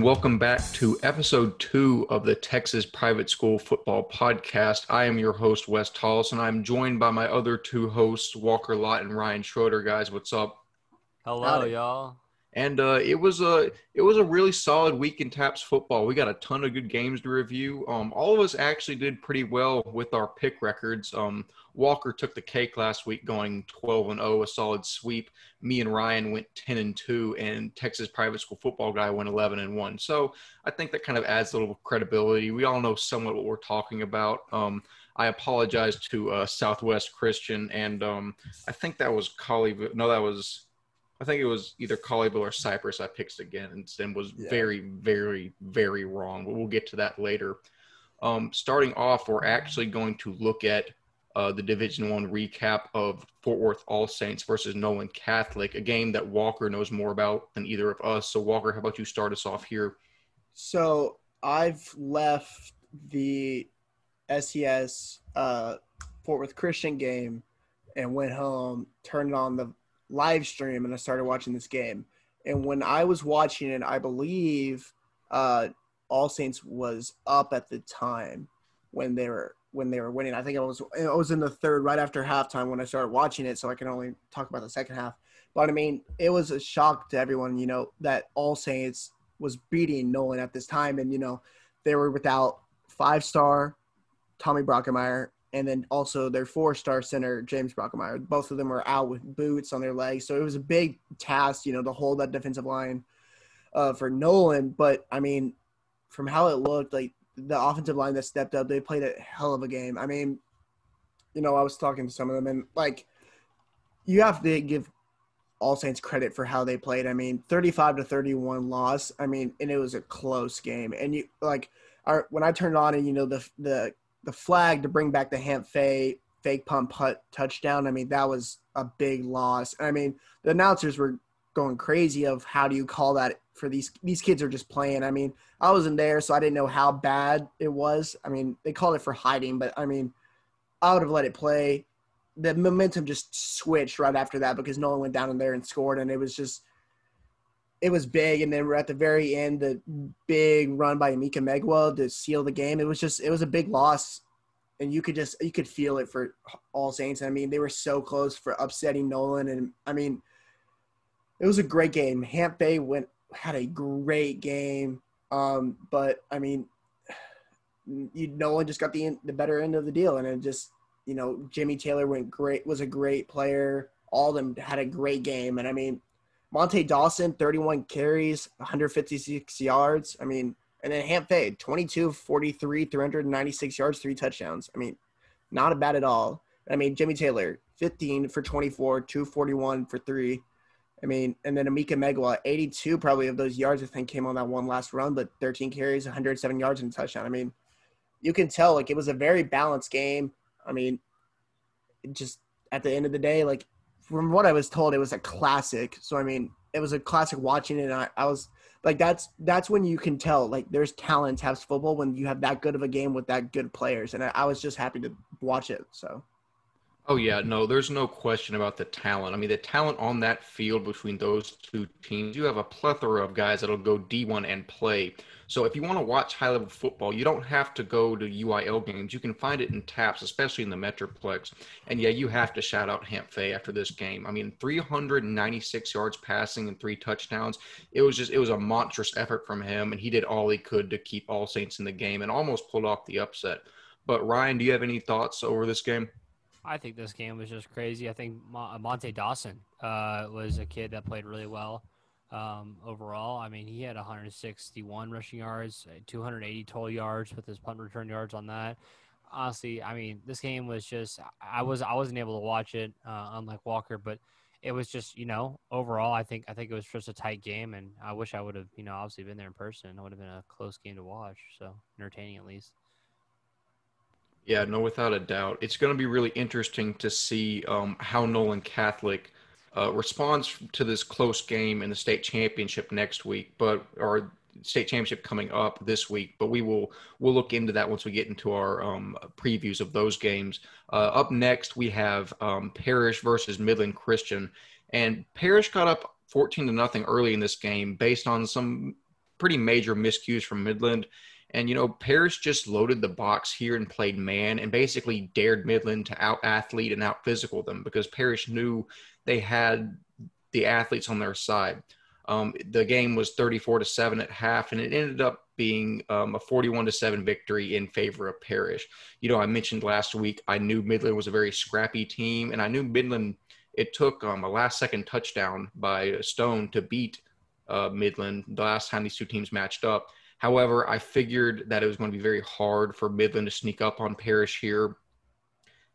Hello, and welcome back to episode two of the Texas Private School Football Podcast. I am your host, Wes Tolleson, and I'm joined by my other two hosts, Walker Lott and Ryan Schroeder. Guys, what's up? Hello, Howdy. y'all. And uh, it was a it was a really solid week in TAPPS football. We got a ton of good games to review. Um, all of us actually did pretty well with our pick records. Um, Walker took the cake last week, going 12 and 0, a solid sweep. Me and Ryan went 10 and 2, and Texas Private School Football Guy went 11 and 1. So I think that kind of adds a little credibility. We all know somewhat what we're talking about. Um, I apologize to uh, Southwest Christian, and um, I think that was Colleyville. No, that was I think it was either Colleyville or Cypress. I picked again and was Yeah. very, very, very wrong. But we'll get to that later. Um, starting off, we're actually going to look at uh, the Division One recap of Fort Worth All Saints versus Nolan Catholic, a game that Walker knows more about than either of us. So, Walker, how about you start us off here? So I've left the SES uh, Fort Worth Christian game and went home, turned on the live stream, and I started watching this game. And when I was watching it, I believe uh, All Saints was up at the time when they were when they were winning. I think it was it was in the third, right after halftime when I started watching it. So I can only talk about the second half. But I mean, it was a shock to everyone, you know, that All Saints was beating Nolan at this time, and you know they were without five star Tommy Brockermeyer, and then also their four star center James Brockermeyer. Both of them were out with boots on their legs, so it was a big task, you know, to hold that defensive line uh, for Nolan. But I mean, from how it looked, like the offensive line that stepped up, they played a hell of a game. I mean, you know, I was talking to some of them, and like you have to give all Saints credit for how they played. I mean, 35 to 31 loss. I mean, and it was a close game. And you like our, when I turned on and you know the the the flag to bring back the Hamp Fay fake pump putt touchdown. I mean, that was a big loss. I mean, the announcers were going crazy of how do you call that for these these kids are just playing. I mean, I wasn't there, so I didn't know how bad it was. I mean, they called it for hiding, but I mean, I would have let it play the momentum just switched right after that because Nolan went down in there and scored, and it was just it was big. And then we're at the very end, the big run by Emeka Megwa to seal the game. It was just it was a big loss, and you could just you could feel it for All Saints. I mean, they were so close for upsetting Nolan, and I mean, it was a great game. Hamp Fay went had a great game, um, but I mean, you Nolan just got the the better end of the deal, and it just you know, Jimmy Taylor went great, was a great player. All of them had a great game. And I mean, Monte Dawson, 31 carries, 156 yards. I mean, and then Hamp Fay, 22, 43, 396 yards, three touchdowns. I mean, not bad at all. I mean, Jimmy Taylor, 15 for 24, 241 for three. I mean, and then Emeka Megwa, 82 probably of those yards, I think, came on that one last run, but 13 carries, 107 yards and touchdown. I mean, you can tell like it was a very balanced game. I mean, just at the end of the day, like from what I was told, it was a classic. So I mean, it was a classic watching it. And I, I was like, that's that's when you can tell like there's talent TAPPS football when you have that good of a game with that good players. And I, I was just happy to watch it. So Oh yeah, no, there's no question about the talent. I mean, the talent on that field between those two teams, you have a plethora of guys that'll go D1 and play. So if you want to watch high level football, you don't have to go to UIL games. You can find it in TAPPS, especially in the Metroplex. And yeah, you have to shout out Hamp Fay after this game. I mean, 396 yards passing and three touchdowns. It was just it was a monstrous effort from him, and he did all he could to keep all Saints in the game and almost pulled off the upset. But Ryan, do you have any thoughts over this game? I think this game was just crazy. I think Monte Dawson uh, was a kid that played really well um, overall. I mean, he had 161 rushing yards, uh, 280 total yards with his punt return yards on that. Honestly, I mean, this game was just I was I wasn't able to watch it, uh, unlike Walker, but it was just you know overall I think I think it was just a tight game, and I wish I would have you know obviously been there in person. It would have been a close game to watch, so entertaining at least. Yeah, no, without a doubt. It's going to be really interesting to see um, how Nolan Catholic uh, responds to this close game in the state championship next week, but or state championship coming up this week. But we will we'll look into that once we get into our um, previews of those games. Uh, up next, we have um, Parish versus Midland Christian, and Parish got up 14 to nothing early in this game based on some pretty major miscues from Midland. And, you know, Parish just loaded the box here and played man and basically dared Midland to out athlete and out physical them because Parish knew they had the athletes on their side. Um, the game was 34 to 7 at half, and it ended up being um, a 41 to 7 victory in favor of Parish. You know, I mentioned last week I knew Midland was a very scrappy team, and I knew Midland, it took um, a last second touchdown by Stone to beat uh, Midland the last time these two teams matched up. However, I figured that it was going to be very hard for Midland to sneak up on Parish here.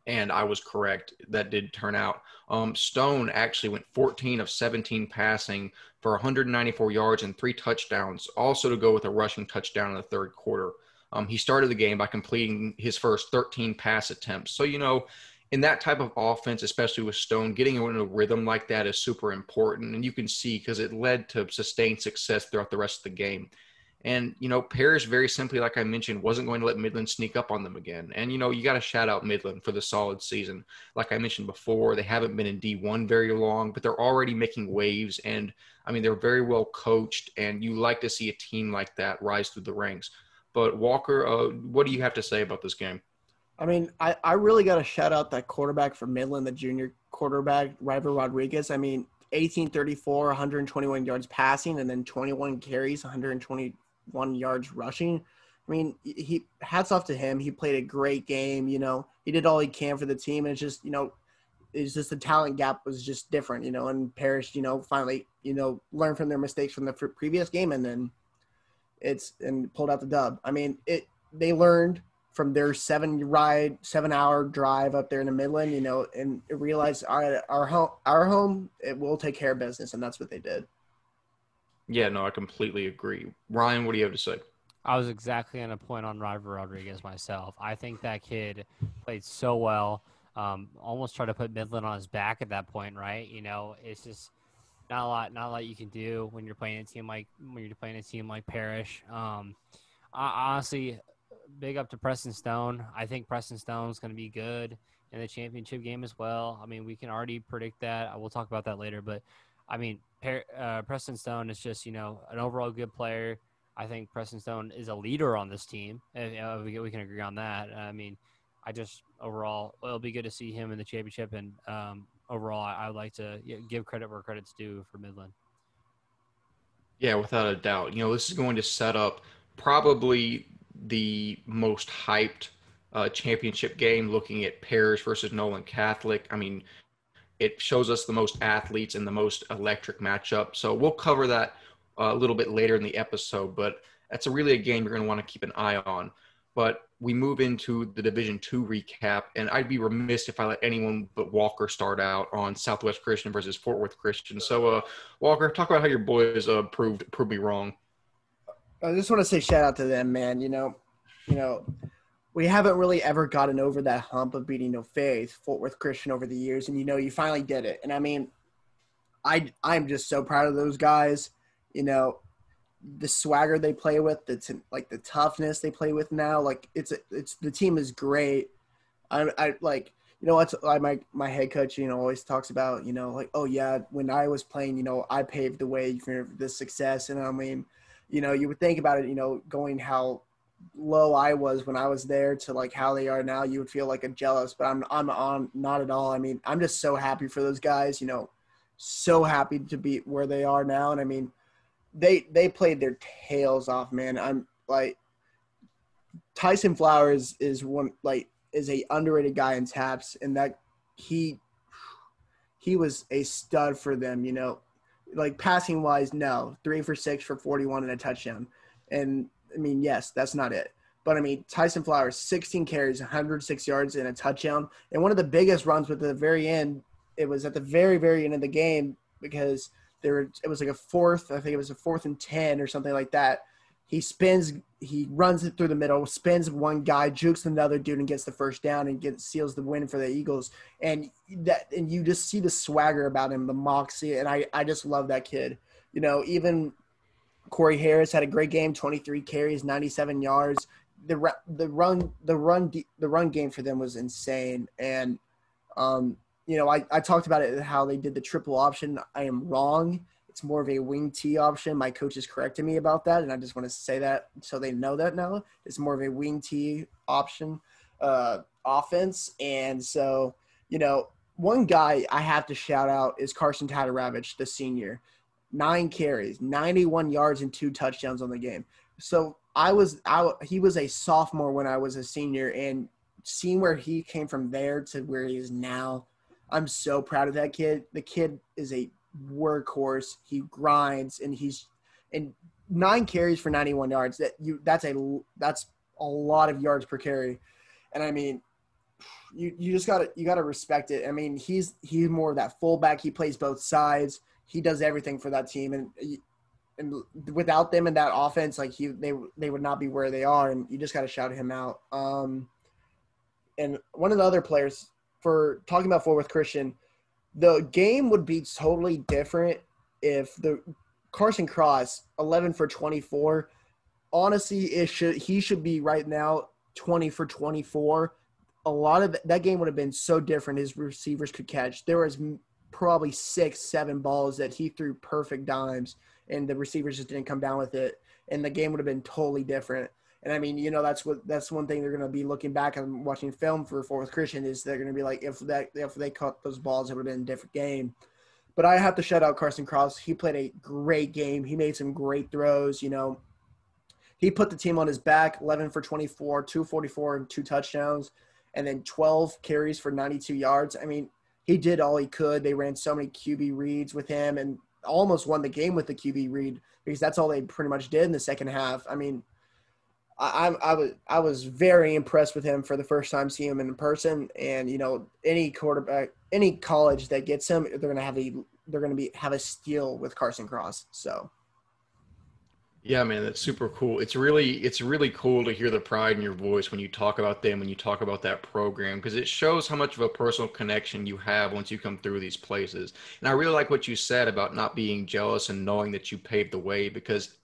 And I was correct. That did turn out. Um, Stone actually went 14 of 17 passing for 194 yards and three touchdowns, also to go with a rushing touchdown in the third quarter. Um, he started the game by completing his first 13 pass attempts. So, you know, in that type of offense, especially with Stone, getting into a rhythm like that is super important. And you can see because it led to sustained success throughout the rest of the game. And, you know, Parish, very simply, like I mentioned, wasn't going to let Midland sneak up on them again. And, you know, you got to shout out Midland for the solid season. Like I mentioned before, they haven't been in D1 very long, but they're already making waves. And, I mean, they're very well coached. And you like to see a team like that rise through the ranks. But, Walker, uh, what do you have to say about this game? I mean, I, I really got to shout out that quarterback for Midland, the junior quarterback, River Rodriguez. I mean, 1834, 121 yards passing, and then 21 carries, 120 one yards rushing. I mean, he hats off to him. He played a great game. You know, he did all he can for the team, and it's just you know, it's just the talent gap was just different. You know, and Parish, you know, finally you know learned from their mistakes from the previous game, and then it's and pulled out the dub. I mean, it they learned from their seven ride, seven hour drive up there in the Midland, you know, and realized our our home our home it will take care of business, and that's what they did. Yeah, no, I completely agree. Ryan, what do you have to say? I was exactly on a point on River Rodriguez myself. I think that kid played so well. Um, almost tried to put Midland on his back at that point, right? You know, it's just not a lot, not a lot you can do when you're playing a team like when you're playing a team like Parish. Um, I, honestly, big up to Preston Stone. I think Preston Stone's going to be good in the championship game as well. I mean, we can already predict that. We'll talk about that later, but I mean, uh, Preston Stone is just you know an overall good player. I think Preston Stone is a leader on this team. Uh, we, we can agree on that. I mean, I just overall it'll be good to see him in the championship, and um, overall I, I, would like to give credit where credit's due for Midland. Yeah, without a doubt. You know, this is going to set up probably the most hyped uh, championship game. Looking at Parish versus Nolan Catholic. I mean, it shows us the most athletes and the most electric matchup. So we'll cover that uh, a little bit later in the episode, but that's a really a game you're going to want to keep an eye on. But we move into the Division Two recap, and I'd be remiss if I let anyone but Walker start out on Southwest Christian versus Fort Worth Christian. So, uh, Walker, talk about how your boys uh, proved proved me wrong. I just want to say shout out to them, man. You know, you know, we haven't really ever gotten over that hump of beating No Faith, Fort Worth Christian over the years, and you know you finally did it. And I mean, I I'm just so proud of those guys. You know, the swagger they play with, the t- like the toughness they play with now. Like it's it's the team is great. I I like you know like my my head coach you know always talks about you know like oh yeah when I was playing you know I paved the way for this success and I mean you know you would think about it you know going how low I was when I was there to like how they are now, you would feel like a jealous. But I'm I'm on not at all. I mean, I'm just so happy for those guys. You know, so happy to be where they are now. And I mean, they they played their tails off, man. I'm like Tyson Flowers is one like is a underrated guy in TAPPS, and that he he was a stud for them. You know, like passing wise, no, three for six for 41 and a touchdown, and I mean, yes, that's not it. But I mean, Tyson Flowers, 16 carries, 106 yards, and a touchdown. And one of the biggest runs at the very end, it was at the very, very end of the game because there it was like a fourth, I think it was a fourth and 10 or something like that. He spins, he runs it through the middle, spins one guy, jukes another dude, and gets the first down and gets seals the win for the Eagles. And that, and you just see the swagger about him, the moxie, and I, I just love that kid. You know, even Corey Harris had a great game, 23 carries, 97 yards. The the run the run the run game for them was insane, and um, you know I, I talked about it how they did the triple option. I am wrong. it's more of a wing T option. My coach has corrected me about that, and I just want to say that so they know that now. It's more of a wing T option uh, offense, and so you know, one guy I have to shout out is Carson Tataravich, the senior. Nine carries, 91 yards, and two touchdowns on the game. So I was, I he was a sophomore when I was a senior, and seeing where he came from there to where he is now, I'm so proud of that kid. The kid is a workhorse. He grinds, and he's and nine carries for 91 yards. That you that's a that's a lot of yards per carry, and I mean you you just gotta you gotta respect it. I mean, he's he's more of that fullback. He plays both sides. He does everything for that team, and and without them in that offense, like he they they would not be where they are. And you just gotta shout him out. Um, and one of the other players for talking about Fort Worth Christian, the game would be totally different if the Carson Cross eleven for twenty four. Honestly, it should he should be right now twenty for twenty four a lot of that game would have been so different. His receivers could catch. There was probably six, seven balls that he threw perfect dimes, and the receivers just didn't come down with it, and the game would have been totally different. And I mean, you know, that's what that's one thing they're going to be looking back and watching film for Fourth Christian is they're going to be like, if that if they caught those balls, it would have been a different game. But I have to shout out Carson Cross. He played a great game. He made some great throws. You know, he put the team on his back, 11 for 24, 244, and two touchdowns and then 12 carries for 92 yards. I mean, he did all he could. They ran so many QB reads with him and almost won the game with the QB read because that's all they pretty much did in the second half. I mean, I, I, was I was very impressed with him for the first time seeing him in person. And you know, any quarterback, any college that gets him, they're gonna have a they're gonna be have a steal with Carson Cross. So yeah, man, that's super cool. It's really it's really cool to hear the pride in your voice when you talk about them, when you talk about that program, because it shows how much of a personal connection you have once you come through these places. And I really like what you said about not being jealous and knowing that you paved the way, because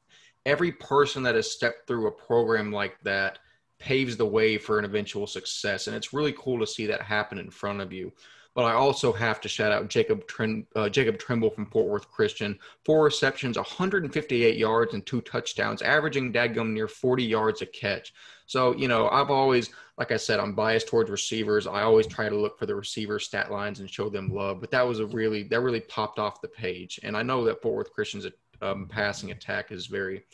every person that has stepped through a program like that paves the way for an eventual success. And it's really cool to see that happen in front of you. But I also have to shout out Jacob Trim, uh, Jacob Trimble from Fort Worth Christian. Four receptions, 158 yards, and two touchdowns, averaging dadgum near 40 yards a catch. So, you know, I've always, like I said, I'm biased towards receivers. I always try to look for the receiver stat lines and show them love. But that was a really, that really popped off the page. And I know that Fort Worth Christian's um, passing attack is very,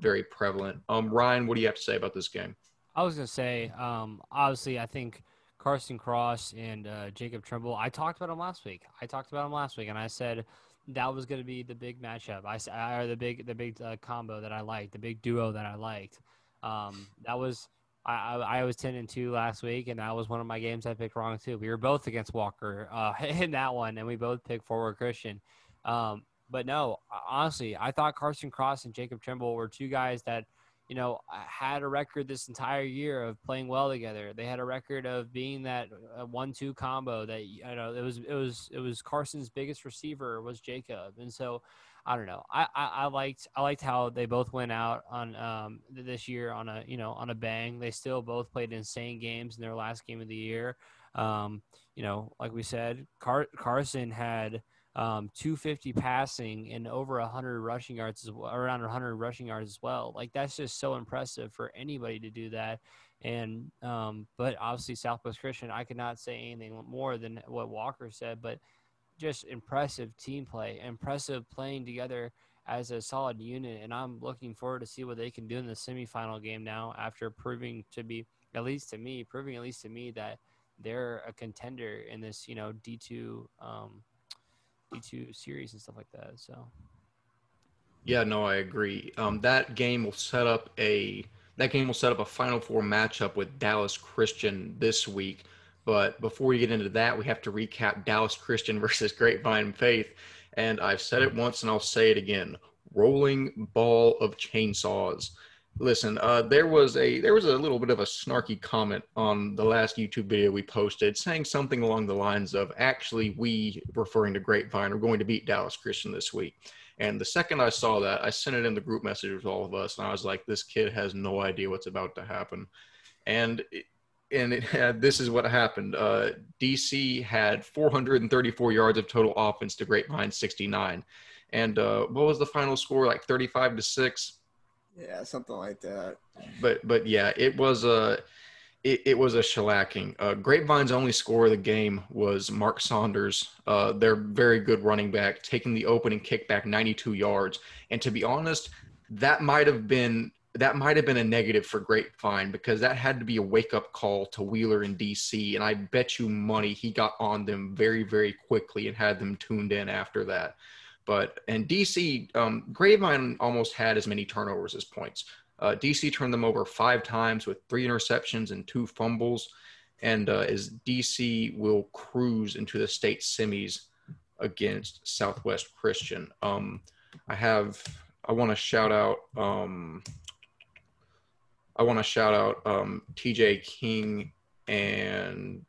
very prevalent. Um, Ryan, what do you have to say about this game? I was going to say, um, obviously, I think – Carson Cross and uh, Jacob Trimble. I talked about him last week. I talked about him last week, and I said that was going to be the big matchup. I or the big the big uh, combo that I liked, the big duo that I liked. Um, that was I, I, I was ten and two last week, and that was one of my games I picked wrong too. We were both against Walker uh, in that one, and we both picked Fort Worth Christian. Um, but no, honestly, I thought Carson Cross and Jacob Trimble were two guys that you know, had a record this entire year of playing well together. They had a record of being that uh, one-two combo that you know it was it was it was Carson's biggest receiver was Jacob, and so I don't know. I, I, I liked I liked how they both went out on um, this year on a you know on a bang. They still both played insane games in their last game of the year. Um, you know, like we said, Car- Carson had um, 250 passing and over 100 rushing yards, as well, around 100 rushing yards as well. Like that's just so impressive for anybody to do that. And um, but obviously Southwest Christian, I could not say anything more than what Walker said, but just impressive team play, impressive playing together as a solid unit. And I'm looking forward to see what they can do in the semifinal game now after proving to be, at least to me, proving at least to me that they're a contender in this, you know, D2 um, D2 series and stuff like that. So. Yeah, no, I agree. Um, that game will set up a that game will set up a Final Four matchup with Dallas Christian this week. But before we get into that, we have to recap Dallas Christian versus Grapevine Faith. And I've said it once and I'll say it again: rolling ball of chainsaws. Listen, uh, there was a there was a little bit of a snarky comment on the last YouTube video we posted, saying something along the lines of, "Actually, we, referring to Grapevine, are going to beat Dallas Christian this week." And the second I saw that, I sent it in the group message with all of us, and I was like, "This kid has no idea what's about to happen," and. And it had, this is what happened. Uh, DC had 434 yards of total offense to Grapevine 69. And uh, what was the final score? Like 35 to six. Yeah, something like that. But but yeah, it was a it, it was a shellacking. Uh, Grapevine's only score of the game was Mark Saunders, uh, their very good running back, taking the opening kickback 92 yards. And to be honest, that might have been that might have been a negative for Grapevine because that had to be a wake up call to Wheeler and DC. And I bet you money he got on them very, very quickly and had them tuned in after that. But and DC, um, almost had as many turnovers as points. Uh, DC turned them over five times with three interceptions and two fumbles. And uh, as DC will cruise into the state semis against Southwest Christian. Um, I have, I want to shout out, um, I want to shout out um, TJ King and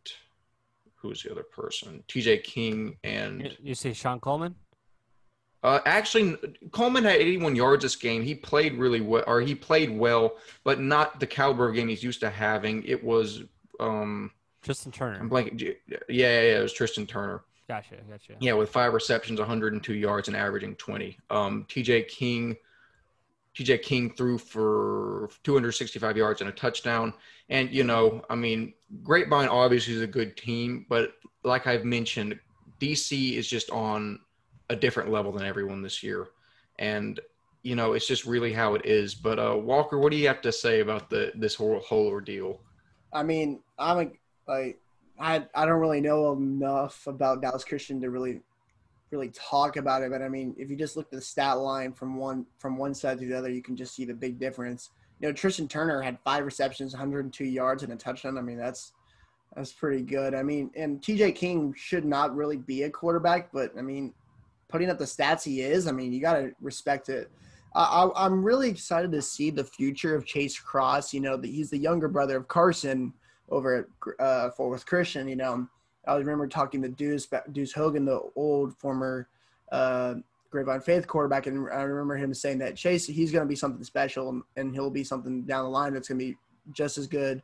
who's the other person? TJ King and. You say Sean Coleman? Uh, actually, Coleman had 81 yards this game. He played really well, or he played well, but not the caliber of game he's used to having. It was um, Tristan Turner. I'm blanking. Yeah, yeah, yeah, it was Tristan Turner. Gotcha, gotcha. Yeah, with five receptions, 102 yards, and averaging 20. Um, TJ King, TJ King threw for 265 yards and a touchdown. And you know, I mean, Grapevine obviously is a good team, but like I've mentioned, DC is just on a different level than everyone this year. And you know, it's just really how it is. But uh, Walker, what do you have to say about the this whole whole ordeal? I mean, I'm a, like I I don't really know enough about Dallas Christian to really really talk about it, but I mean, if you just look at the stat line from one from one side to the other, you can just see the big difference. You know, Tristan Turner had five receptions, 102 yards, and a touchdown. I mean, that's that's pretty good. I mean, and TJ King should not really be a quarterback, but I mean, putting up the stats he is, I mean, you got to respect it. I, I'm really excited to see the future of Chase Cross. You know, that he's the younger brother of Carson over at uh, Fort Worth Christian. You know, I remember talking to Deuce, Deuce Hogan, the old former uh, Grapevine Faith quarterback, and I remember him saying that Chase, he's going to be something special, and he'll be something down the line that's going to be just as good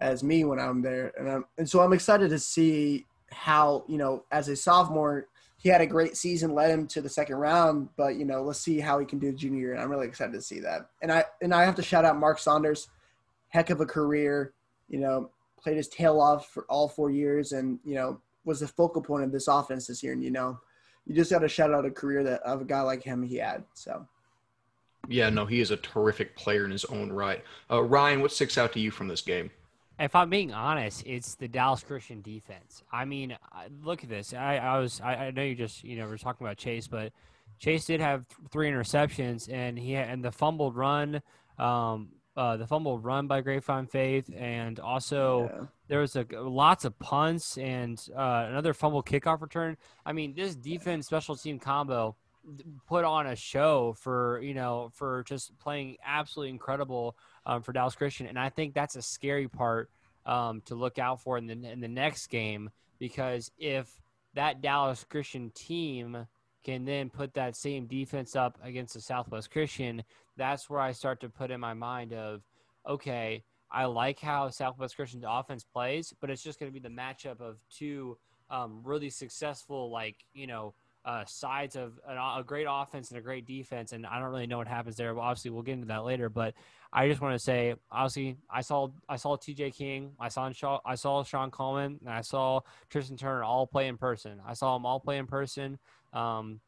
as me when I'm there. And, I'm, and so I'm excited to see how, you know, as a sophomore, he had a great season, led him to the second round. But you know, let's see how he can do junior year, and I'm really excited to see that. And I and I have to shout out Mark Saunders, heck of a career. You know, played his tail off for all four years, and you know was the focal point of this offense this year. And you know, you just got to shout out a career that of a guy like him he had. So. Yeah, no, he is a terrific player in his own right. Uh, Ryan, what sticks out to you from this game? If I'm being honest, it's the Dallas Christian defense. I mean, look at this. I, I was I, I, know you just you know we're talking about Chase, but Chase did have three interceptions, and he had, and the fumbled run, um, uh, the fumbled run by Grapevine Faith, and also yeah. there was a lots of punts and uh, another fumble kickoff return. I mean, this defense special team combo put on a show for you know for just playing absolutely incredible um, for Dallas Christian, and I think that's a scary part um, to look out for in the in the next game because if that Dallas Christian team can then put that same defense up against the Southwest Christian, that's where I start to put in my mind of, okay, I like how Southwest Christian's offense plays, but it's just going to be the matchup of two um, really successful, like you know, uh, sides of an, a great offense and a great defense. And I don't really know what happens there. But obviously, we'll get into that later. But I just want to say, obviously, I saw I saw T.J. King, I saw I saw Sean Coleman, and I saw Tristan Turner all play in person. I saw them all play in person. Um,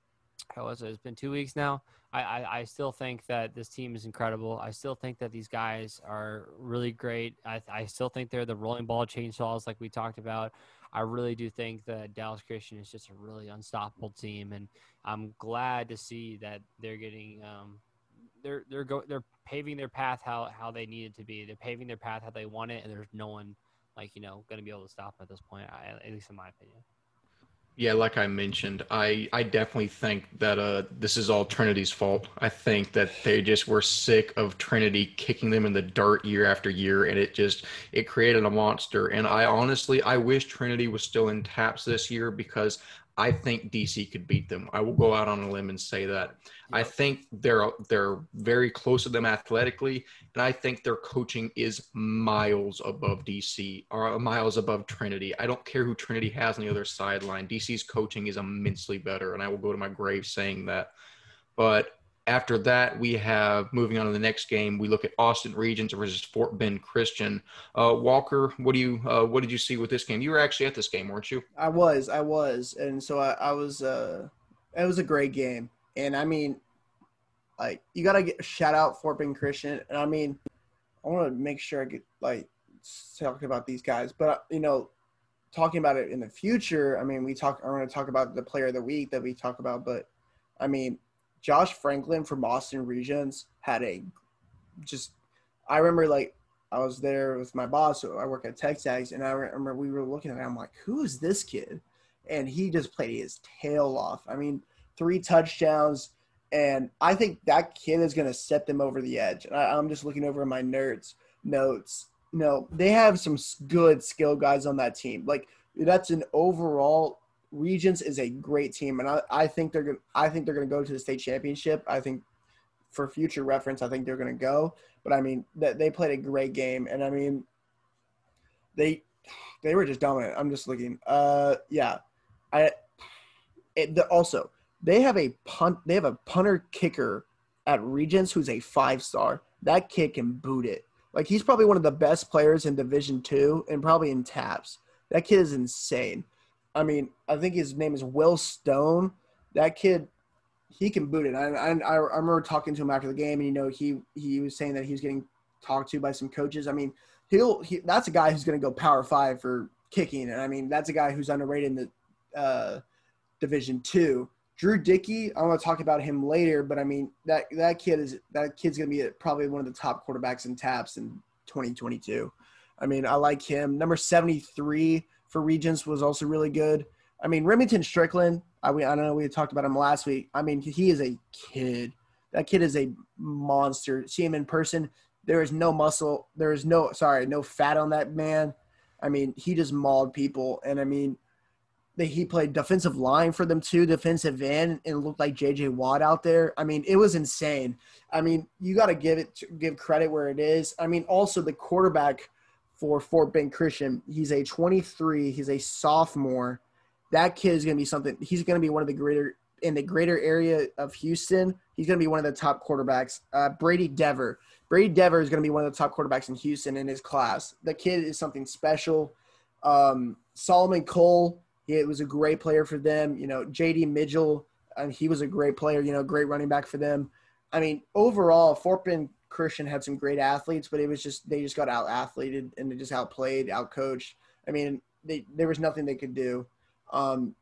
how was it? It's been two weeks now. I, I, I, still think that this team is incredible. I still think that these guys are really great. I, I still think they're the rolling ball chainsaws like we talked about. I really do think that Dallas Christian is just a really unstoppable team, and I'm glad to see that they're getting um, they're they're go they're paving their path how how they need it to be. They're paving their path how they want it, and there's no one like you know going to be able to stop them at this point. I, at least in my opinion. Yeah, like I mentioned, I, I definitely think that uh, this is all Trinity's fault. I think that they just were sick of Trinity kicking them in the dirt year after year, and it just it created a monster. And I honestly, I wish Trinity was still in TAPPS this year because I think DC could beat them. I will go out on a limb and say that. I think they're they're very close to them athletically, and I think their coaching is miles above DC or miles above Trinity. I don't care who Trinity has on the other sideline. DC's coaching is immensely better, and I will go to my grave saying that. But after that, we have moving on to the next game. We look at Austin Regents versus Fort Bend Christian. Uh, Walker, what do you uh, what did you see with this game? You were actually at this game, weren't you? I was, I was, and so I, I was. Uh, it was a great game, and I mean, like you gotta get shout out Fort Bend Christian, and I mean, I want to make sure I get like talking about these guys, but you know, talking about it in the future. I mean, we talk. I want to talk about the player of the week that we talk about, but I mean, Josh Franklin from Austin Regents had a just. I remember like I was there with my boss. So I work at TexAgs, and I remember we were looking at. I'm like, who is this kid? And he just played his tail off. I mean, three touchdowns, and I think that kid is going to set them over the edge. I, I'm just looking over my nerds notes. No, they have some good skill guys on that team. Like that's an overall Regents is a great team, and I, I think they're gonna I think they're gonna go to the state championship. I think for future reference, I think they're gonna go. But I mean, that they played a great game, and I mean, they they were just dominant. I'm just looking. Uh, yeah, I. It, the, also, they have a punt. They have a punter kicker at Regents who's a five star. That kid can boot it. Like he's probably one of the best players in Division Two and probably in TAPPS. That kid is insane. I mean, I think his name is Will Stone. That kid, he can boot it. I, I, I remember talking to him after the game, and you know, he he was saying that he was getting talked to by some coaches. I mean, he'll he, that's a guy who's going to go Power Five for kicking, and I mean, that's a guy who's underrated in the uh, Division Two. Drew Dickey, I'm going to talk about him later, but I mean that that kid is that kid's going to be probably one of the top quarterbacks in TAPPS in 2022. I mean, I like him. Number 73 for Regents was also really good. I mean, Remington Strickland, I, we, I don't know, we talked about him last week. I mean, he is a kid. That kid is a monster. See him in person, there is no muscle. There is no, sorry, no fat on that man. I mean, he just mauled people. And I mean, they, he played defensive line for them too, defensive end, and looked like J.J. Watt out there. I mean, it was insane. I mean, you got to give it, give credit where it is. I mean, also the quarterback – for Fort Bend Christian. He's a 23. He's a sophomore. That kid is going to be something. He's going to be one of the greater in the greater area of Houston. He's going to be one of the top quarterbacks. Uh, Brady Dever. Brady Dever is going to be one of the top quarterbacks in Houston in his class. The kid is something special. Um, Solomon Cole. He was a great player for them. You know, J.D. Mitchell. Um, he was a great player. You know, great running back for them. I mean, overall, Fort Bend Christian had some great athletes, but it was just they just got out athleted and they just outplayed, outcoached. I mean, they, there was nothing they could do. Um,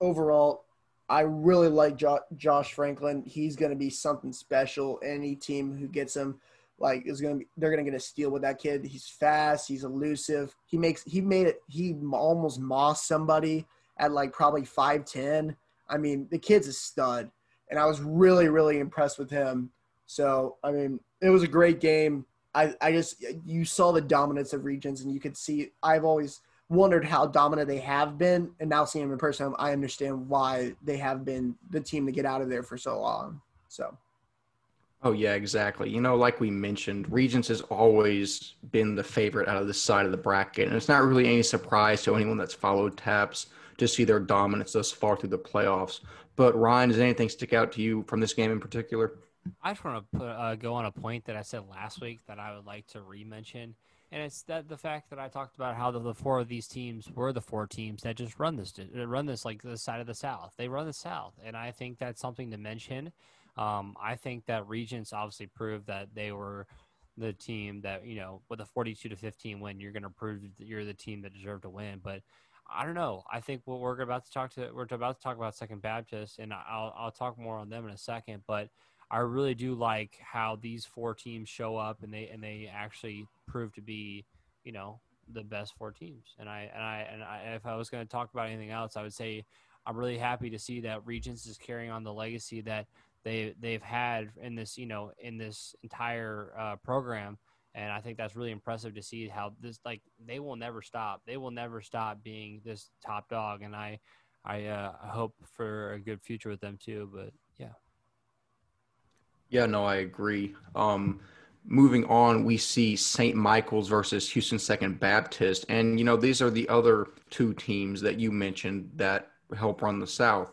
overall, I really like jo- Josh Franklin. He's going to be something special. Any team who gets him, like, is going to they're going to get a steal with that kid. He's fast. He's elusive. He makes he made it. He almost mossed somebody at like probably five ten. I mean, the kid's a stud, and I was really really impressed with him. So I mean, it was a great game. I, I just you saw the dominance of Regents and you could see I've always wondered how dominant they have been and now seeing them in person I understand why they have been the team to get out of there for so long. So Oh yeah, exactly. You know, like we mentioned, Regents has always been the favorite out of this side of the bracket, and it's not really any surprise to anyone that's followed TAPPS to see their dominance thus far through the playoffs. But Ryan, does anything stick out to you from this game in particular? I just want to put, uh, go on a point that I said last week that I would like to re-mention, and it's that the fact that I talked about how the, the, four of these teams were the four teams that just run this, run this like the side of the South. They run the South, and I think that's something to mention. Um, I think that Regents obviously proved that they were the team that you know with a 42 to 15 win, you're going to prove that you're the team that deserved to win, but. I don't know. I think what we're about to talk to we're about to talk about Second Baptist, and I'll I'll talk more on them in a second. But I really do like how these four teams show up and they and they actually prove to be, you know, the best four teams. And I and I and I, if I was going to talk about anything else, I would say I'm really happy to see that Regents is carrying on the legacy that they they've had in this you know in this entire uh, program. And I think that's really impressive to see how this like they will never stop. They will never stop being this top dog. And I I uh, hope for a good future with them too. But yeah. No, I agree. Um, moving on, we see St. Michael's versus Houston Second Baptist. And, you know, these are the other two teams that you mentioned that help run the South.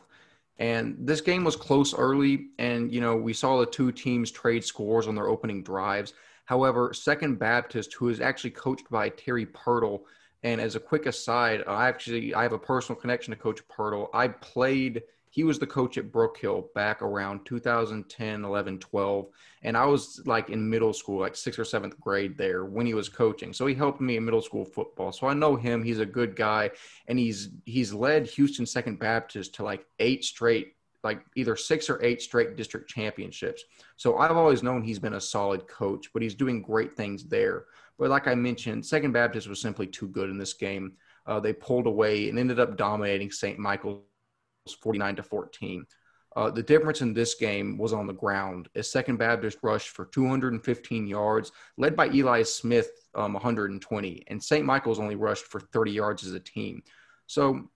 And this game was close early, and, you know, we saw the two teams trade scores on their opening drives. However, Second Baptist, who is actually coached by Terry Pirtle, and as a quick aside, I actually I have a personal connection to Coach Pirtle. I played – he was the coach at Brookhill back around 2010, 11, 12. And I was like in middle school, like sixth or seventh grade there when he was coaching. So he helped me in middle school football. So I know him. He's a good guy. And he's he's led Houston Second Baptist to like eight straight, like either six or eight straight district championships. So I've always known he's been a solid coach, but he's doing great things there. But like I mentioned, Second Baptist was simply too good in this game. Uh, they pulled away and ended up dominating St. Michael's 49 to 14. Uh, the difference in this game was on the ground as Second Baptist rushed for 215 yards, led by Eli Smith, um, 120, and St. Michael's only rushed for 30 yards as a team. So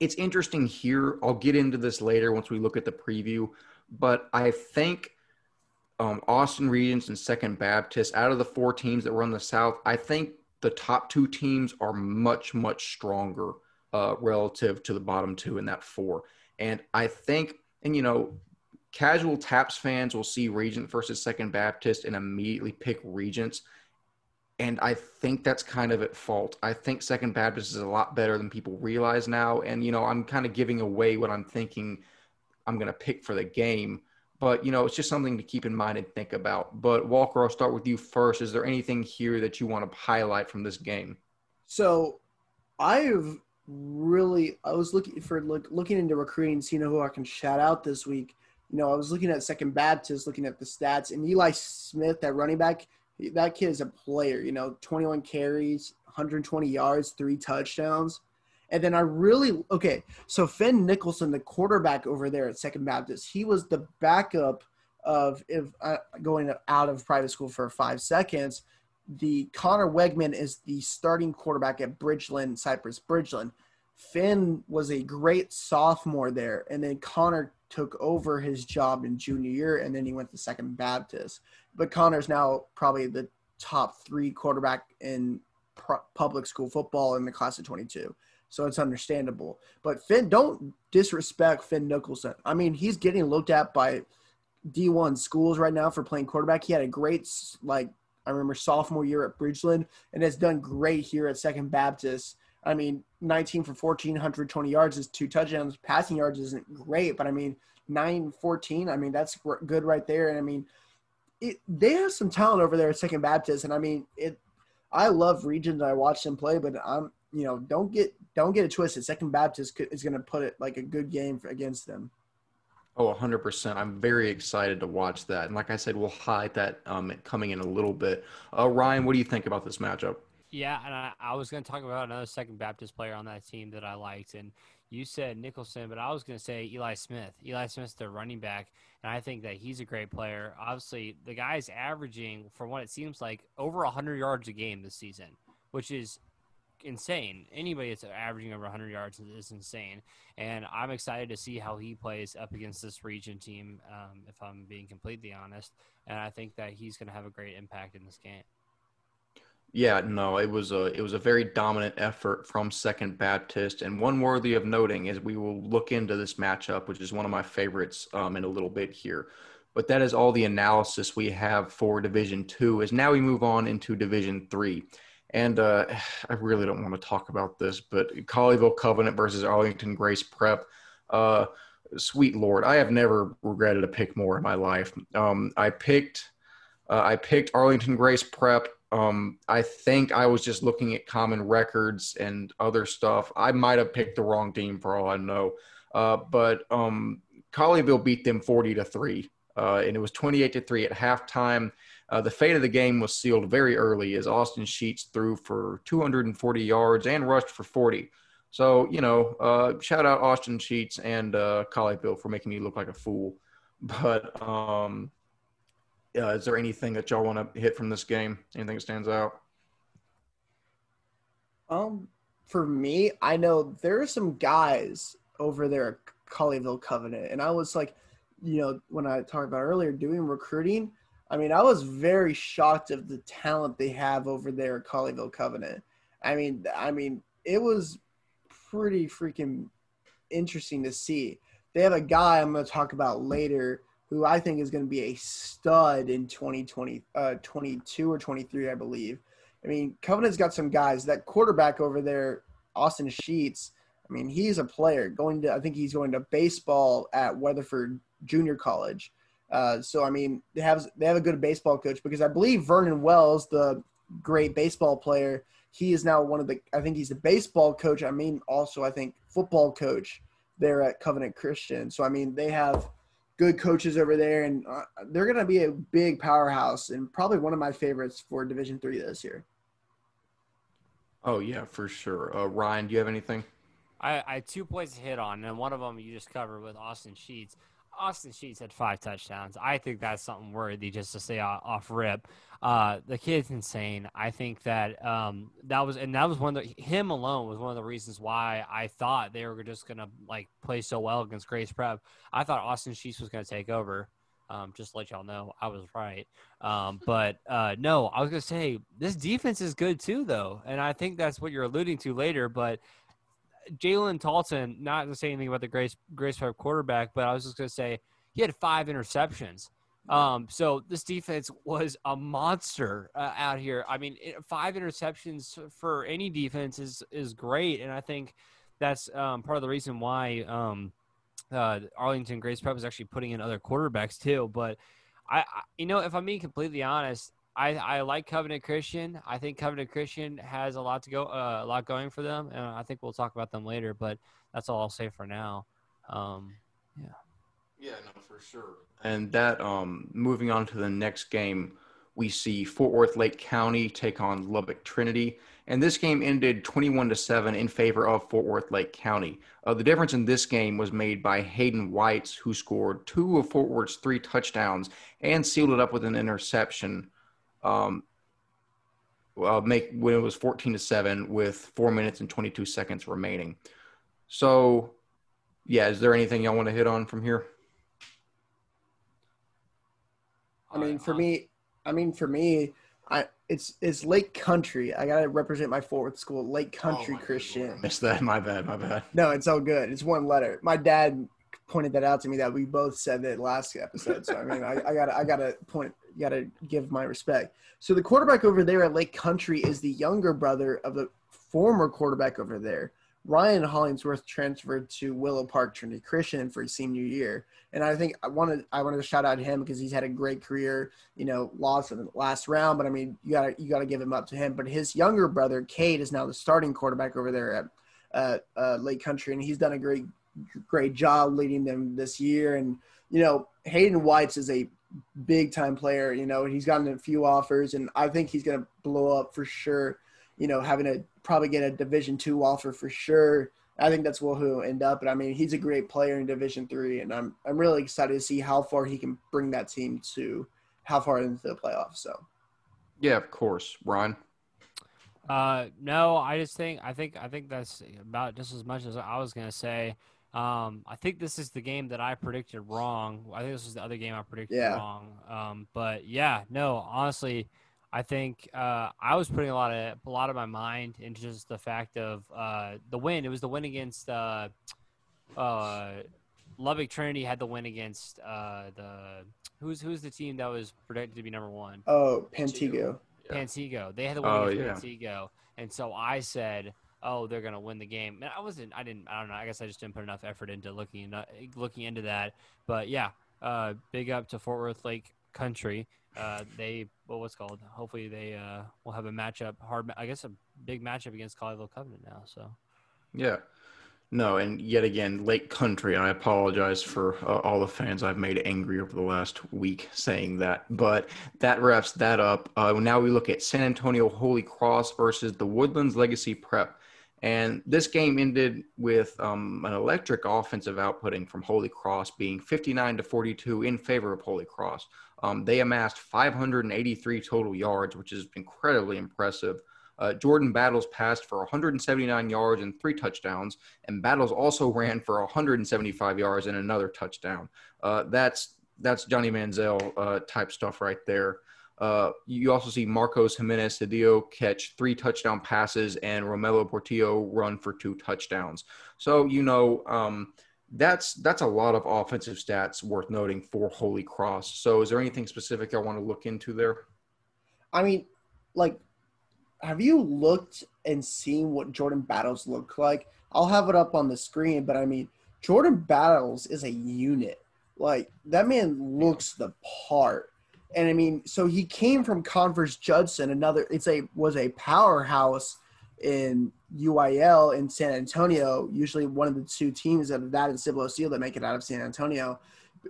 it's interesting here. I'll get into this later once we look at the preview, but I think um, Austin Regents and Second Baptist, out of the four teams that run the South, I think the top two teams are much, much stronger uh, relative to the bottom two in that four. And I think, and you know, casual TAPPS fans will see Regent versus Second Baptist and immediately pick Regents. And I think that's kind of at fault. I think Second Baptist is a lot better than people realize now. And, you know, I'm kind of giving away what I'm thinking I'm going to pick for the game. But, you know, it's just something to keep in mind and think about. But, Walker, I'll start with you first. Is there anything here that you want to highlight from this game? So, I've really I was looking for look, looking into recruiting, seeing who I can shout out this week. You know, I was looking at Second Baptist, looking at the stats, and Eli Smith, that running back, that kid is a player. You know, 21 carries, 120 yards, three touchdowns. And then I really okay. So Finn Nicholson, the quarterback over there at Second Baptist, he was the backup of if uh, going out of private school for five seconds the Connor Weigman is the starting quarterback at Bridgeland, Cypress Bridgeland. Finn was a great sophomore there, and then Connor took over his job in junior year, and then he went to Second Baptist. But Connor's now probably the top three quarterback in public school football in the class of 22. So it's understandable. But Finn, don't disrespect Finn Nicholson. I mean, he's getting looked at by D1 schools right now for playing quarterback. He had a great like I remember sophomore year at Bridgeland and has done great here at Second Baptist. I mean, 19 for 1,420 yards is two touchdowns. Passing yards isn't great, but I mean, 9 14, I mean, that's good right there. And I mean, it, they have some talent over there at Second Baptist. And I mean, it. I love Regents. I watch them play, but I'm, you know, don't get don't get it twisted. Second Baptist is going to put it like a good game against them. Oh, 100%. I'm very excited to watch that. And like I said, we'll highlight that um, coming in a little bit. Uh, Ryan, what do you think about this matchup? Yeah, and I, I was going to talk about another Second Baptist player on that team that I liked. And you said Nicholson, but I was going to say Eli Smith. Eli Smith's their running back, and I think that he's a great player. Obviously, the guy's averaging, from what it seems like, over 100 yards a game this season, which is insane. Anybody that's averaging over 100 yards is insane. And I'm excited to see how he plays up against this region team, um, if I'm being completely honest. And I think that he's going to have a great impact in this game. Yeah, no, it was a it was a very dominant effort from Second Baptist, and one worthy of noting is we will look into this matchup, which is one of my favorites, um, in a little bit here. But that is all the analysis we have for Division Two. As now we move on into Division Three. And uh, I really don't want to talk about this, but Colleyville Covenant versus Arlington Grace Prep. Uh, sweet Lord, I have never regretted a pick more in my life. Um, I picked, uh, I picked Arlington Grace Prep. Um, I think I was just looking at common records and other stuff. I might have picked the wrong team for all I know. Uh, but um, Colleyville beat them 40 to three, and it was 28 to three at halftime. Uh, the fate of the game was sealed very early as Austin Sheets threw for 240 yards and rushed for 40. So, you know, uh, shout out Austin Sheets and uh, Colleyville for making me look like a fool. But um, uh, is there anything that y'all want to hit from this game? Anything that stands out? Um, for me, I know there are some guys over there at Colleyville Covenant, and I was like, you know, when I talked about earlier doing recruiting, I mean, I was very shocked of the talent they have over there at Colleyville Covenant. I mean, I mean, it was pretty freaking interesting to see. They have a guy I'm going to talk about later who I think is going to be a stud in 2020, uh, 22 or 23, I believe. I mean, Covenant's got some guys. That quarterback over there, Austin Sheets. I mean, he's a player going to. I think he's going to baseball at Weatherford Junior College. Uh, so I mean, they have they have a good baseball coach because I believe Vernon Wells, the great baseball player, he is now one of the. I think he's the baseball coach. I mean, also I think football coach there at Covenant Christian. So I mean, they have good coaches over there, and uh, they're going to be a big powerhouse and probably one of my favorites for Division Three this year. Oh yeah, for sure. Uh, Ryan, do you have anything? I, I had two points to hit on, and one of them you just covered with Austin Sheets. Austin Sheets had five touchdowns. I think that's something worthy just to say off rip. Uh, the kid's insane. I think that um, that was and that was one of the, him alone was one of the reasons why I thought they were just gonna like play so well against Grace Prep. I thought Austin Sheets was gonna take over. Um, just to let y'all know, I was right. Um, but uh, no, I was gonna say this defense is good too, though, and I think that's what you're alluding to later. But Jalen Talton, not to say anything about the Grace Grace Prep quarterback, but I was just gonna say he had five interceptions. Um, so this defense was a monster uh, out here. I mean, five interceptions for any defense is is great, and I think that's um, part of the reason why um, uh, Arlington Grace Prep is actually putting in other quarterbacks too. But I, I, you know, if I'm being completely honest, I, I like Covenant Christian. I think Covenant Christian has a lot to go, uh, a lot going for them, and I think we'll talk about them later. But that's all I'll say for now. Um, yeah. Yeah, no, for sure. And that, um, moving on to the next game, we see Fort Worth Lake County take on Lubbock Trinity, and this game ended 21 to seven in favor of Fort Worth Lake County. Uh, the difference in this game was made by Hayden Whites, who scored two of Fort Worth's three touchdowns and sealed it up with an interception um, uh, make when it was 14 to 7 with four minutes and 22 seconds remaining. So, yeah, is there anything y'all want to hit on from here? I mean, for me, I mean, for me, I it's it's Lake Country. I gotta represent my Fort Worth school, Lake Country oh Christian. Missed that. My bad. My bad. No, it's all good. It's one letter. My dad pointed that out to me that we both said that last episode. So I mean, I, I gotta I gotta point got to give my respect. So the quarterback over there at Lake Country is the younger brother of the former quarterback over there. Ryan Hollingsworth transferred to Willow Park Trinity Christian for his senior year, and I think I wanted I wanted to shout out him because he's had a great career. You know, lost in the last round, but I mean, you got to you got to give him up to him. But his younger brother, Cade, is now the starting quarterback over there at uh, uh, Lake Country, and he's done a great great job leading them this year. And you know, Hayden Whites is a big time player. You know, he's gotten a few offers, and I think he's going to blow up for sure. You know, having to probably get a Division two offer for sure. I think that's where he'll end up. But I mean, he's a great player in Division three, and I'm I'm really excited to see how far he can bring that team to how far into the playoffs. So, yeah, of course, Ron. Uh, no, I just think I think I think that's about just as much as I was gonna say. Um, I think this is the game that I predicted wrong. I think this was the other game I predicted yeah. wrong. Um, but yeah, no, honestly, I think uh, I was putting a lot of a lot of my mind into just the fact of uh, the win. It was the win against uh, uh, Lubbock Trinity had the win against uh, the who's who's the team that was predicted to be number one. Oh, Pantego. Pantego. They had the win oh, against yeah. Pantego, and so I said oh, they're gonna win the game. And I wasn't, I didn't, I don't know. I guess I just didn't put enough effort into looking looking into that. But yeah, uh, big up to Fort Worth Lake Country. Uh, they, well, what's called? Hopefully, they uh, will have a matchup. Hard, I guess, a big matchup against Colleyville Covenant now. So, yeah. No, and yet again, Lake Country. I apologize for uh, all the fans I've made angry over the last week saying that, but that wraps that up. Uh, now we look at San Antonio Holy Cross versus the Woodlands Legacy Prep. And this game ended with um, an electric offensive outputting from Holy Cross being 59 to 42 in favor of Holy Cross. Um, they amassed 583 total yards, which is incredibly impressive. Uh, Jordan Battles passed for 179 yards and three touchdowns, and Battles also ran for 175 yards and another touchdown. Uh, that's that's Johnny Manziel uh, type stuff right there. Uh, you also see Marcos Jimenez Hidio catch three touchdown passes and Romello Portillo run for two touchdowns. So you know um, that's that's a lot of offensive stats worth noting for Holy Cross. So is there anything specific I want to look into there? I mean, like, have you looked and seen what Jordan Battles look like? I'll have it up on the screen, but I mean, Jordan Battles is a unit. Like that man looks the part. And I mean, so he came from Converse Judson, another it's a was a powerhouse in UIL in San Antonio, usually one of the two teams of that and Cibolo Steele that make it out of San Antonio.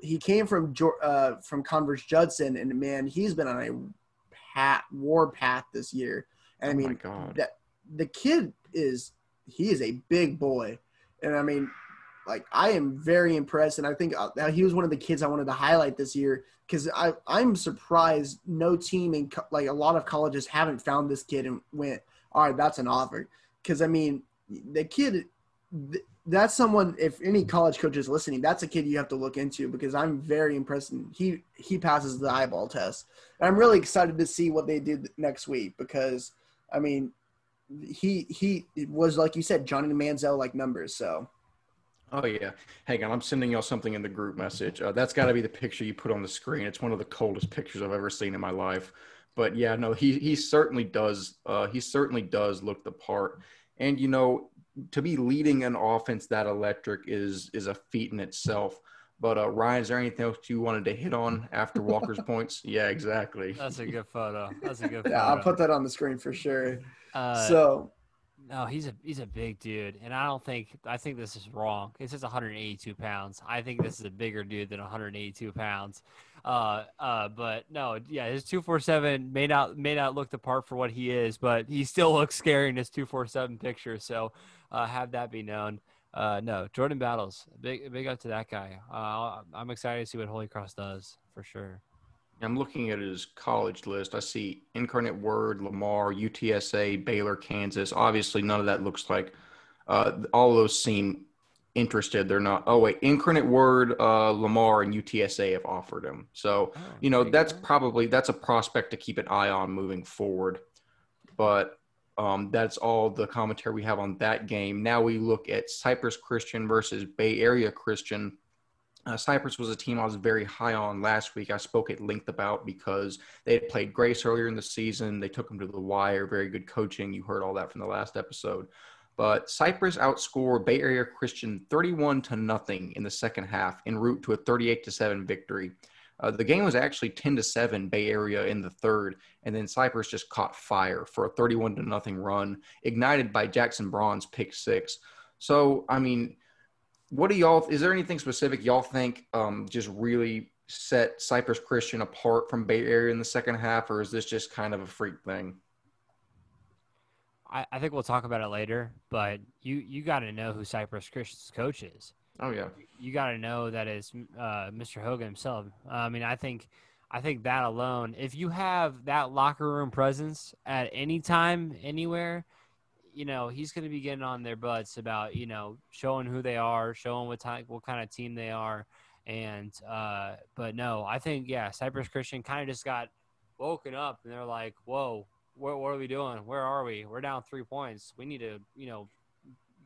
He came from uh, from Converse Judson, and man, he's been on a pat war path this year. And I mean, oh that the kid is he is a big boy, and I mean, like I am very impressed, and I think uh, he was one of the kids I wanted to highlight this year because I I'm surprised no team in co- like a lot of colleges haven't found this kid and went all right that's an offer because I mean the kid th- that's someone if any college coach is listening that's a kid you have to look into because I'm very impressed and he he passes the eyeball test and I'm really excited to see what they do next week because I mean he he was like you said Johnny Manziel like numbers so. Oh yeah, hang on. I'm sending y'all something in the group message. Uh, that's got to be the picture you put on the screen. It's one of the coldest pictures I've ever seen in my life. But yeah, no, he he certainly does. Uh, he certainly does look the part. And you know, to be leading an offense that electric is is a feat in itself. But uh, Ryan, is there anything else you wanted to hit on after Walker's points? Yeah, exactly. That's a good photo. That's a good. yeah, I'll put that on the screen for sure. Uh, so no, he's a he's a big dude, and I don't think I think this is wrong. It says 182 pounds. I think this is a bigger dude than 182 pounds. Uh, uh, but no, yeah, his 247 may not may not look the part for what he is, but he still looks scary in his 247 picture. So, uh, have that be known. Uh, no, Jordan Battles, big big up to that guy. Uh, I'm excited to see what Holy Cross does for sure. I'm looking at his college list. I see Incarnate Word, Lamar, UTSA, Baylor, Kansas. Obviously, none of that looks like uh, all of those seem interested. They're not. Oh wait, Incarnate Word, uh, Lamar, and UTSA have offered him. So oh, you know that's go. probably that's a prospect to keep an eye on moving forward. But um, that's all the commentary we have on that game. Now we look at Cypress Christian versus Bay Area Christian. Uh, Cypress was a team I was very high on last week. I spoke at length about because they had played Grace earlier in the season. They took them to the wire. Very good coaching. You heard all that from the last episode. But Cypress outscored Bay Area Christian 31 to nothing in the second half, en route to a 38 to seven victory. Uh, the game was actually 10 to 7 Bay Area in the third, and then Cypress just caught fire for a 31 to nothing run, ignited by Jackson Braun's pick six. So, I mean, what do y'all? Is there anything specific y'all think um, just really set Cypress Christian apart from Bay Area in the second half, or is this just kind of a freak thing? I, I think we'll talk about it later, but you you got to know who Cypress Christian's coach is. Oh yeah, you got to know that is uh, Mr. Hogan himself. I mean, I think I think that alone, if you have that locker room presence at any time, anywhere, you know, he's going to be getting on their butts about, you know, showing who they are, showing what type, what kind of team they are. And, uh, but no, I think, yeah, Cypress Christian kind of just got woken up and they're like, whoa, what, what are we doing? Where are we? We're down three points. We need to, you know,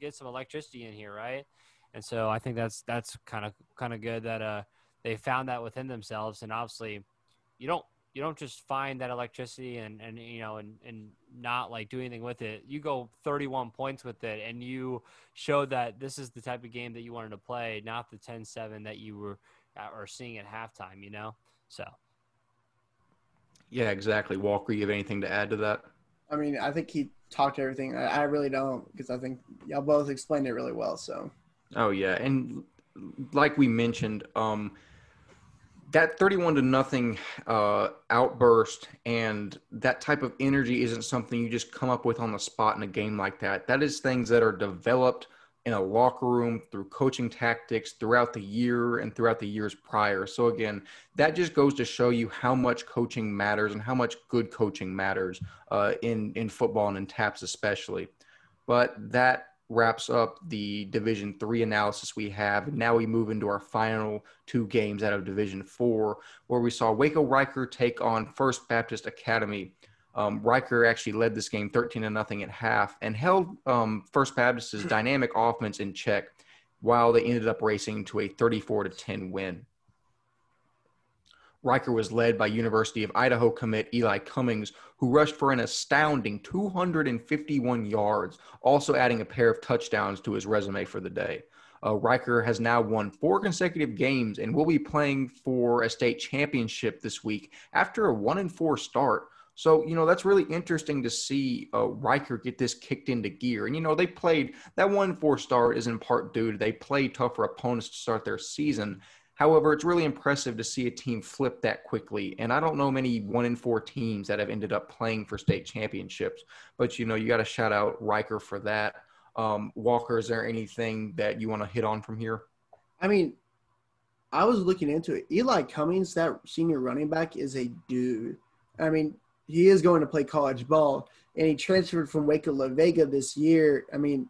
get some electricity in here. Right. And so I think that's, that's kind of, kind of good that, uh, they found that within themselves. And obviously you don't, you don't just find that electricity and, and you know and, and not like do anything with it. You go 31 points with it and you show that this is the type of game that you wanted to play not the 10-7 that you were uh, or seeing at halftime you know? So. Yeah exactly. Walker you have anything to add to that? I mean i think he talked everything. I, I really don't because i think y'all both explained it really well so. Oh yeah. And like we mentioned um that 31 to nothing uh, outburst and that type of energy isn't something you just come up with on the spot in a game like that. That is things that are developed in a locker room, through coaching tactics throughout the year and throughout the years prior. So, again, that just goes to show you how much coaching matters and how much good coaching matters uh, in, in football and in TAPPS especially. But that wraps up the Division Three analysis we have. Now we move into our final two games out of Division Four, where we saw Waco Reicher take on First Baptist Academy. Um, Reicher actually led this game 13 to nothing at half and held um, First Baptist's dynamic offense in check while they ended up racing to a 34 to 10 win. Reicher was led by University of Idaho commit Eli Cummings, who rushed for an astounding 251 yards, also adding a pair of touchdowns to his resume for the day. Uh, Reicher has now won four consecutive games and will be playing for a state championship this week after a one and four start. So, you know, that's really interesting to see uh, Reicher get this kicked into gear. And, you know, they played that one four start is in part due to they played tougher opponents to start their season. However, it's really impressive to see a team flip that quickly. And I don't know many one in four teams that have ended up playing for state championships. But, you know, you got to shout out Reicher for that. Um, Walker, is there anything that you want to hit on from here? I mean, I was looking into it. Eli Cummings, that senior running back, is a dude. I mean, he is going to play college ball, and he transferred from Waco La Vega this year. I mean,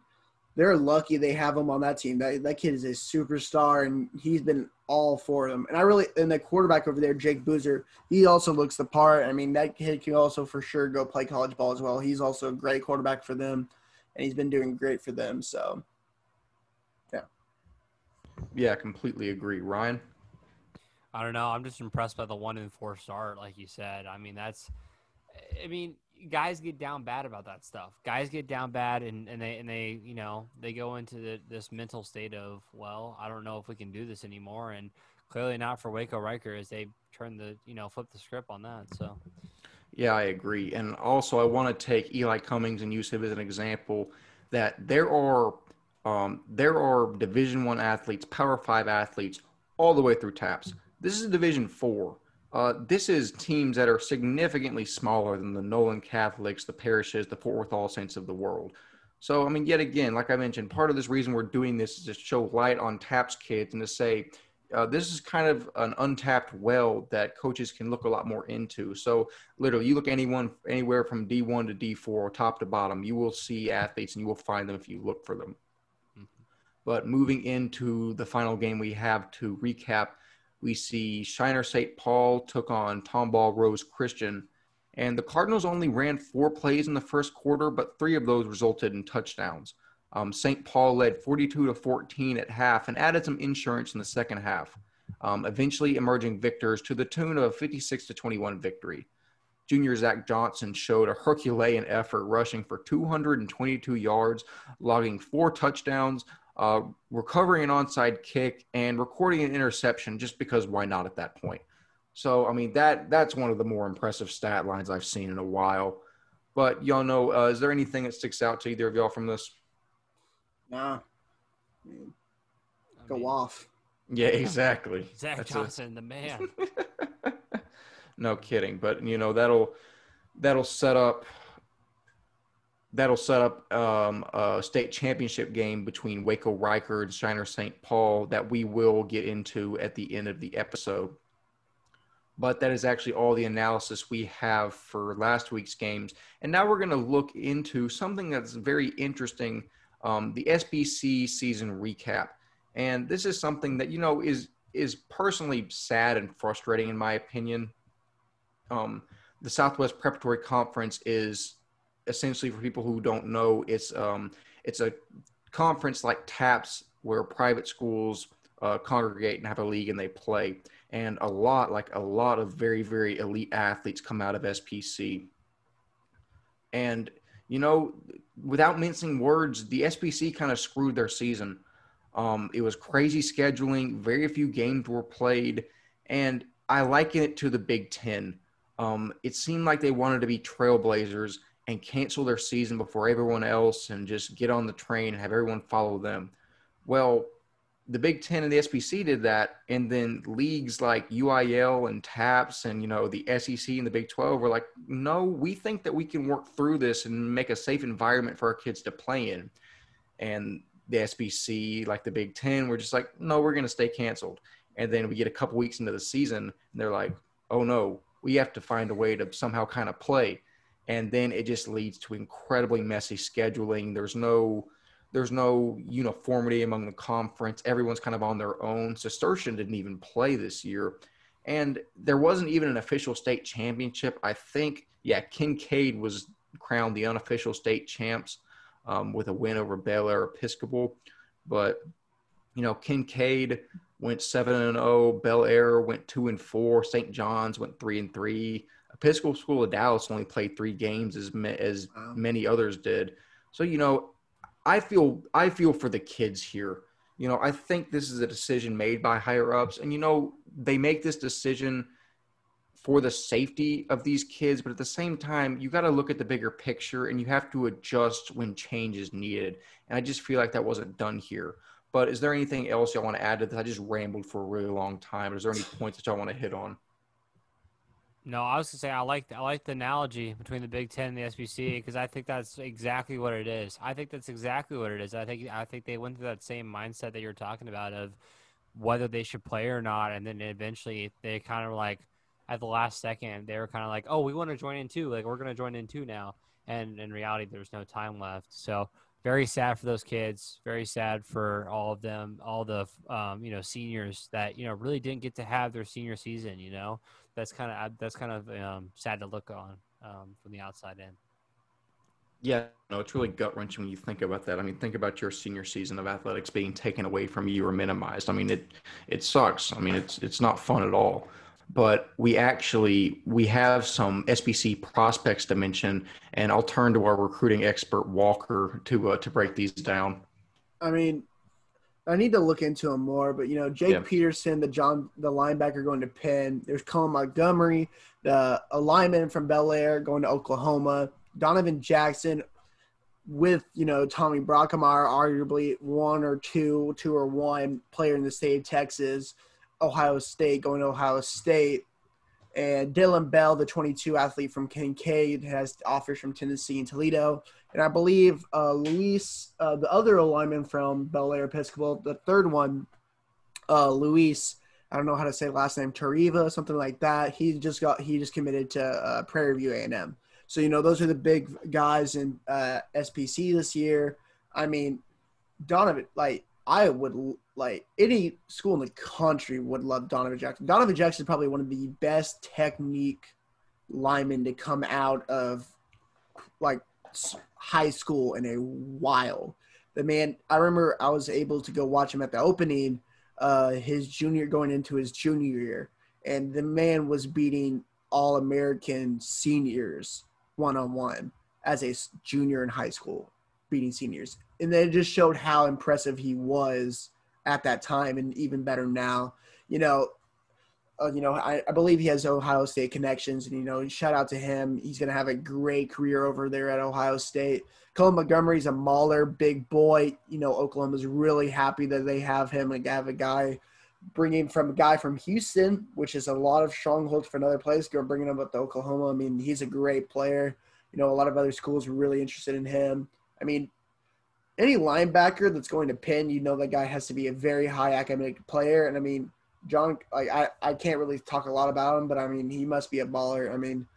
they're lucky they have him on that team. That that kid is a superstar, and he's been all for them. And I really and the quarterback over there, Jake Boozer, he also looks the part. I mean, that kid can also for sure go play college ball as well. He's also a great quarterback for them, and he's been doing great for them. So, yeah, yeah, completely agree, Ryan. I don't know. I'm just impressed by the one in four start, like you said. I mean, that's I mean, guys get down bad about that stuff. Guys get down bad, and, and they and they you know they go into the, this mental state of well, I don't know if we can do this anymore, and clearly not for Waco Reicher as they turn the you know flip the script on that. So. Yeah, I agree. And also, I want to take Eli Cummings and use him as an example that there are um, there are Division One athletes, Power Five athletes, all the way through TAPPS. This is Division Four. Uh, this is teams that are significantly smaller than the Nolan Catholics, the parishes, the Fort Worth All Saints of the world. So, I mean, yet again, like I mentioned, part of this reason we're doing this is to show light on TAPPS kids and to say uh, this is kind of an untapped well that coaches can look a lot more into. So, literally, you look anyone anywhere from D1 to D4, or top to bottom, you will see athletes and you will find them if you look for them. Mm-hmm. But moving into the final game we have to recap we see Shiner St. Paul took on Tomball Rose Christian, and the Cardinals only ran four plays in the first quarter, but three of those resulted in touchdowns. Um, St. Paul led 42 to 14 at half and added some insurance in the second half, um, eventually emerging victors to the tune of a 56 to 21 victory. Junior Zach Johnson showed a Herculean effort, rushing for 222 yards, logging four touchdowns, uh, recovering an onside kick and recording an interception just because why not at that point? So I mean that that's one of the more impressive stat lines I've seen in a while. But y'all know, uh, is there anything that sticks out to either of y'all from this? Nah. Go mean, off. Yeah, exactly. Zach that's Johnson, a... the man. no kidding, but you know that'll that'll set up that'll set up um, a state championship game between Waco Reicher and Shiner St. Paul that we will get into at the end of the episode. But that is actually all the analysis we have for last week's games. And now we're going to look into something that's very interesting um, the SPC season recap. And this is something that, you know, is is personally sad and frustrating in my opinion. Um, the Southwest Preparatory Conference is essentially for people who don't know, it's um, it's a conference like TAPPS where private schools uh, congregate and have a league and they play. And a lot, like a lot of very, very elite athletes come out of SPC. And, you know, without mincing words, the SPC kind of screwed their season. Um, it was crazy scheduling, very few games were played. And I liken it to the Big Ten. Um, it seemed like they wanted to be trailblazers and cancel their season before everyone else and just get on the train and have everyone follow them. Well, the Big Ten and the SPC did that, and then leagues like UIL and TAPPS and you know the SEC and the Big Twelve were like, no, we think that we can work through this and make a safe environment for our kids to play in. And the SPC, like the Big Ten, we're just like, no, we're going to stay canceled. And then we get a couple weeks into the season, and they're like, oh no, we have to find a way to somehow kind of play. And then it just leads to incredibly messy scheduling. There's no there's no uniformity among the conference. Everyone's kind of on their own. Cistercian didn't even play this year. And there wasn't even an official state championship. I think, yeah, Kincaid was crowned the unofficial state champs um, with a win over Bellaire Episcopal. But, you know, Kincaid went 7 and 0, Bellaire went 2 and 4, St. John's went 3 and 3. Episcopal School of Dallas only played three games as, as wow. many others did. So, you know, I feel I feel for the kids here. You know, I think this is a decision made by higher ups, and you know they make this decision for the safety of these kids, but at the same time, you got to look at the bigger picture and you have to adjust when change is needed. And I just feel like that wasn't done here. But is there anything else y'all want to add to this? I just rambled for a really long time. Is there any points that y'all want to hit on? No, I was gonna say I like I like the analogy between the Big Ten and the SPC because I think that's exactly what it is. I think that's exactly what it is. I think I think they went through that same mindset that you're talking about of whether they should play or not, and then eventually they kind of like at the last second they were kind of like, oh, we want to join in too. Like we're gonna join in too now, and in reality, there's no time left. So very sad for those kids. Very sad for all of them, all the um, you know seniors that you know really didn't get to have their senior season. You know that's kind of that's kind of um, sad to look on um, from the outside in. Yeah, no, it's really gut wrenching when you think about that. I mean, think about your senior season of athletics being taken away from you or minimized. I mean, it it sucks. I mean, it's it's not fun at all. But we actually we have some SPC prospects to mention, and I'll turn to our recruiting expert Walker to uh, to break these down. I mean, I need to look into him more, but you know, Jake yeah. Peterson, the John, the linebacker going to Penn. There's Colin Montgomery, the a lineman from Bellaire going to Oklahoma. Donovan Jackson, with you know Tommy Brockermeyer, arguably one or two, two or one player in the state of Texas. Ohio State going to Ohio State. And Dylan Bell, the 22 athlete from Kincaid, has offers from Tennessee and Toledo. And I believe uh, Luis, uh, the other lineman from Bellaire Episcopal, the third one, uh, Luis, I don't know how to say last name, Tariva, something like that. He just got he just committed to uh, Prairie View A&M. So you know those are the big guys in uh, SPC this year. I mean, Donovan, like I would like any school in the country would love Donovan Jackson. Donovan Jackson is probably one of the best technique linemen to come out of like high school in a while. The man, I remember I was able to go watch him at the opening, uh, his junior going into his junior year, and the man was beating all American seniors one on one as a junior in high school, beating seniors, and then it just showed how impressive he was at that time, and even better now. You know, uh, you know, I, I, believe he has Ohio State connections, and you know, shout out to him. He's going to have a great career over there at Ohio State. Colin Montgomery's a mauler, big boy. You know, Oklahoma's really happy that they have him and have a guy bringing from a guy from Houston, which is a lot of strongholds for another place. Go bringing him up to Oklahoma. I mean, he's a great player. You know, a lot of other schools are really interested in him. I mean, any linebacker that's going to Penn, you know, that guy has to be a very high academic player. And I mean, John, like I, I can't really talk a lot about him, but I mean, he must be a baller. I mean,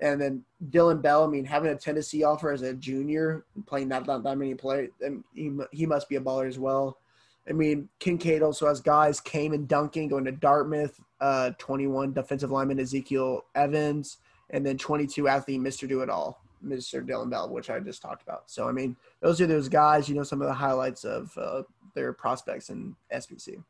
and then Dylan Bell, I mean, having a Tennessee offer as a junior, playing not that, that many players, he, he must be a baller as well. I mean, Kincaid also has guys, Cayman Duncan going to Dartmouth, uh, 21 defensive lineman Ezekiel Evans, and then 22 athlete Mr. Do It All, Mr. Dylan Bell, which I just talked about. So, I mean, those are those guys, you know, some of the highlights of uh, their prospects in SPC.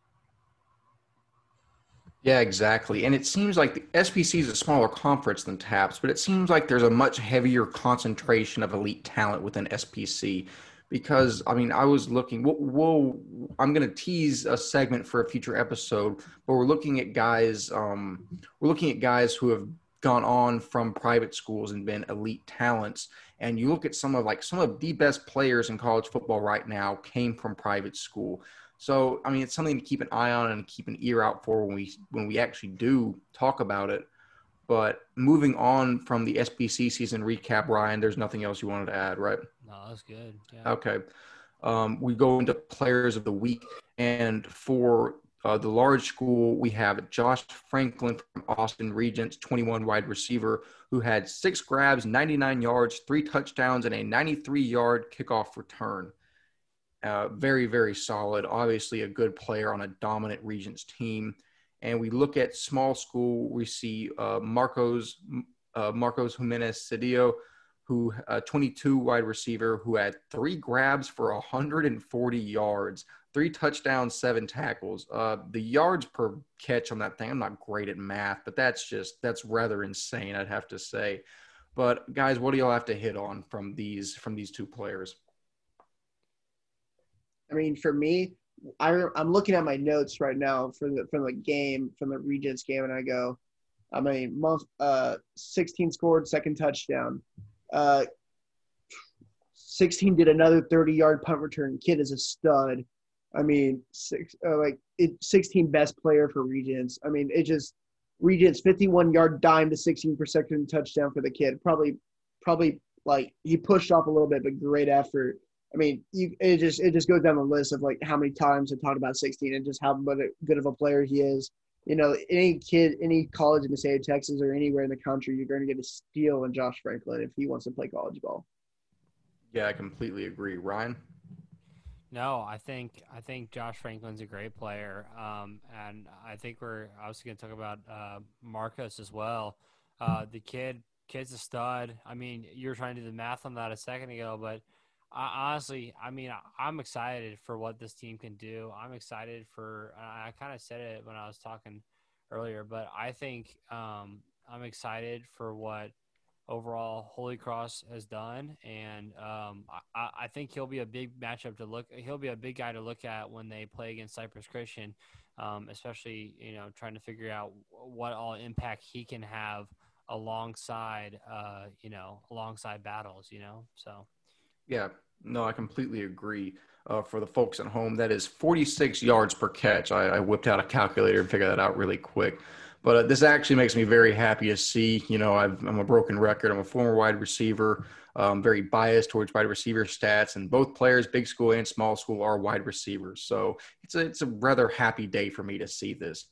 Yeah, exactly. And it seems like the SPC is a smaller conference than TAPPS, but it seems like there's a much heavier concentration of elite talent within SPC. Because I mean, I was looking. We'll, we'll I'm going to tease a segment for a future episode, but we're looking at guys. Um, we're looking at guys who have gone on from private schools and been elite talents. And you look at some of like some of the best players in college football right now came from private school. So I mean, it's something to keep an eye on and keep an ear out for when we when we actually do talk about it. But moving on from the SPC season recap, Ryan, there's nothing else you wanted to add, right? No, that's good. Yeah. Okay. um, we go into players of the week. And for uh, the large school, we have Josh Franklin from Austin Regents, 21 wide receiver, who had six grabs, 99 yards, three touchdowns, and a 93 yard kickoff return. Uh, very, very solid. Obviously, a good player on a dominant Regents team. And we look at small school, we see uh, Marcos uh, Marcos Jimenez Cedillo, who a 22 wide receiver who had three grabs for 140 yards, three touchdowns, seven tackles. Uh, the yards per catch on that thing, I'm not great at math, but that's just that's rather insane, I'd have to say. But guys, what do y'all have to hit on from these from these two players? I mean, for me, I, I'm looking at my notes right now for the from the game from the Regents game, and I go, I mean, month uh, 16 scored, second touchdown. Uh, 16 did another 30 yard punt return. Kid is a stud. I mean, six uh, like it, 16 best player for Regents. I mean, it just Regents 51 yard dime to 16 per second touchdown for the kid. Probably, probably like he pushed off a little bit, but great effort. I mean, you, it just it just goes down the list of like how many times I talked about 16 and just how good of a player he is. You know, any kid, any college in the state of Texas or anywhere in the country, you're going to get a steal in Josh Franklin if he wants to play college ball. Yeah, I completely agree, Ryan. No, I think I think Josh Franklin's a great player, um, and I think we're obviously going to talk about uh, Marcos as well. Uh, the kid, kid's a stud. I mean, you were trying to do the math on that a second ago, but I, honestly, I mean, I'm excited for what this team can do. I'm excited for. I kind of said it when I was talking earlier, but I think um, I'm excited for what overall Holy Cross has done, and um, I, I, think he'll be a big matchup to look. He'll be a big guy to look at when they play against Cypress Christian, um, especially you know trying to figure out what all impact he can have alongside uh, you know alongside battles. You know, so yeah, no, I completely agree. Uh, for the folks at home, that is 46 yards per catch. I, I whipped out a calculator and figured that out really quick. But uh, this actually makes me very happy to see. You know, i am a broken record. I'm a former wide receiver. I'm very biased towards wide receiver stats, and both players, big school and small school, are wide receivers. So it's a it's a rather happy day for me to see this.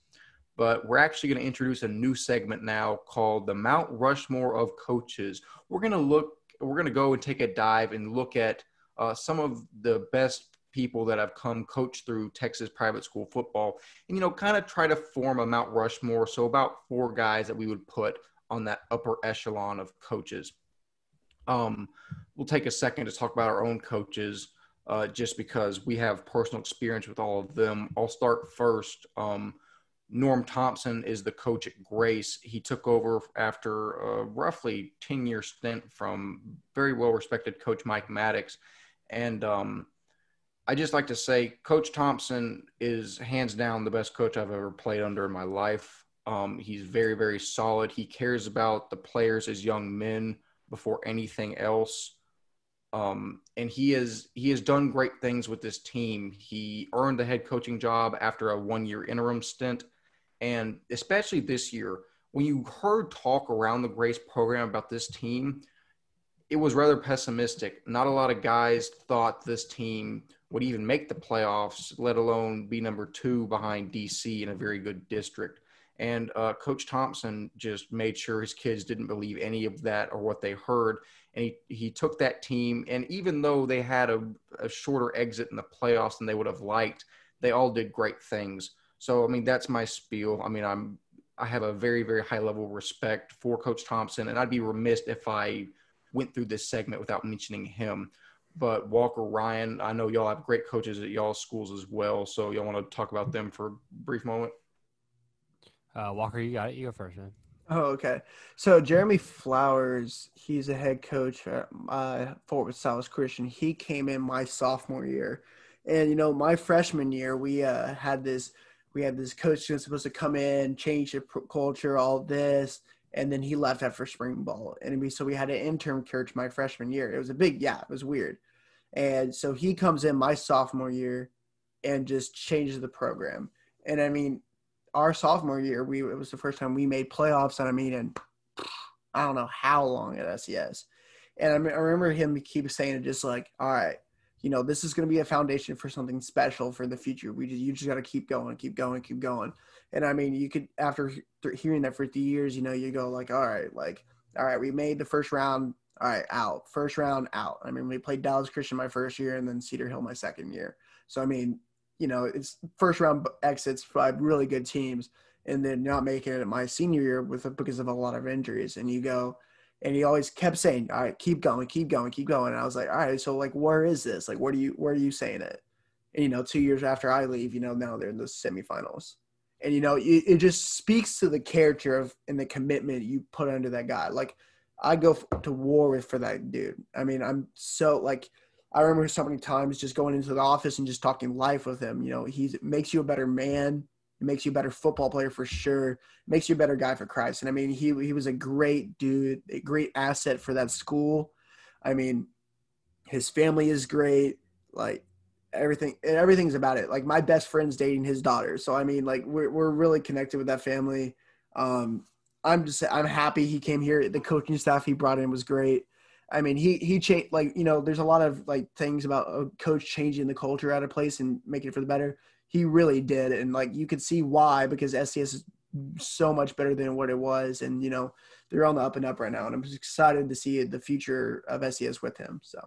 But we're actually going to introduce a new segment now called the Mount Rushmore of Coaches. We're going to look. We're going to go and take a dive and look at uh, some of the best people that have come coach through Texas private school football, and you know, kind of try to form a Mount Rushmore. So about four guys that we would put on that upper echelon of coaches. Um, we'll take a second to talk about our own coaches, uh, just because we have personal experience with all of them. I'll start first. Um, Norm Thompson is the coach at Grace. He took over after a roughly 10 year stint from very well respected coach Mike Maddox. And um, I just like to say, Coach Thompson is hands down the best coach I've ever played under in my life. Um, he's very, very solid. He cares about the players as young men before anything else. Um, and he has he has done great things with this team. He earned the head coaching job after a one year interim stint, and especially this year, when you heard talk around the Grace program about this team, it was rather pessimistic. Not a lot of guys thought this team would even make the playoffs, let alone be number two behind DC in a very good district. And uh, Coach Thompson just made sure his kids didn't believe any of that or what they heard. And he, he took that team, and even though they had a, a shorter exit in the playoffs than they would have liked, they all did great things. So, I mean, that's my spiel. I mean, I'm I have a very, very high level of respect for Coach Thompson, and I'd be remiss if I – went through this segment without mentioning him. But Walker Ryan, I know y'all have great coaches at y'all schools as well. So y'all want to talk about them for a brief moment? Uh, Walker, you got it. You go first, man. Oh, okay. So Jeremy Flowers, he's a head coach at uh, Fort Worth South Christian. He came in my sophomore year, and you know, my freshman year, we uh, had this, we had this coach who was supposed to come in, change the culture, all this, and then he left after spring ball. And we so we had an intern coach my freshman year. It was a big yeah, it was weird. And so he comes in my sophomore year and just changes the program. And I mean, our sophomore year, we it was the first time we made playoffs. And I mean, and I don't know how long at SCS. And I, mean, I remember him keep saying it just like, all right, you know, this is going to be a foundation for something special for the future. We just, you just got to keep going, keep going, keep going. And I mean, you could after hearing that for three years, you know, you go like, all right, like, all right, we made the first round. All right, out. First round out. I mean, we played Dallas Christian my first year, and then Cedar Hill my second year. So I mean, you know, it's first round exits by really good teams, and then not making it my senior year with because of a lot of injuries. And you go, and he always kept saying, "All right, keep going, keep going, keep going." And I was like, "All right, so like, where is this? Like, where do you where are you saying it?" And you know, two years after I leave, you know, now they're in the semifinals and you know it, it just speaks to the character of and the commitment you put under that guy like i go to war with for that dude i mean i'm so like i remember so many times just going into the office and just talking life with him you know he makes you a better man it makes you a better football player for sure it makes you a better guy for christ and i mean he he was a great dude a great asset for that school i mean his family is great like everything everything's about it. Like my best friend's dating his daughter. So I mean like we're we're really connected with that family. Um I'm just I'm happy he came here. The coaching staff he brought in was great. I mean, he he changed like you know. There's a lot of like things about a coach changing the culture at a place and making it for the better. He really did, and like you could see why because SCS is so much better than what it was, and you know they're on the up and up right now. And I'm just excited to see the future of SCS with him. So,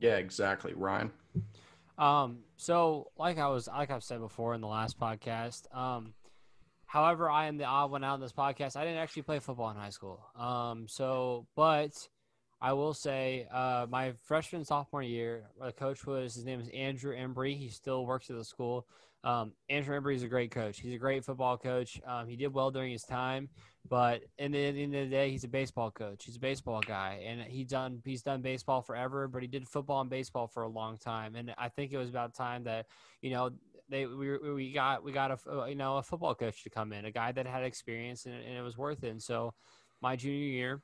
yeah, exactly, Ryan. Um, so like I was like I've said before in the last podcast, um, however, I am the odd one out in this podcast. I didn't actually play football in high school. Um, so but I will say, uh, my freshman sophomore year, the coach was his name is Andrew Embry. He still works at the school. Um, Andrew Embry is a great coach. He's a great football coach. Um, he did well during his time, but in the, end of the day, he's a baseball coach. He's a baseball guy, and he's done he's done baseball forever. But he did football and baseball for a long time, and I think it was about time that you know they we, we got we got a you know a football coach to come in, a guy that had experience, and, and it was worth it. And so, my junior year,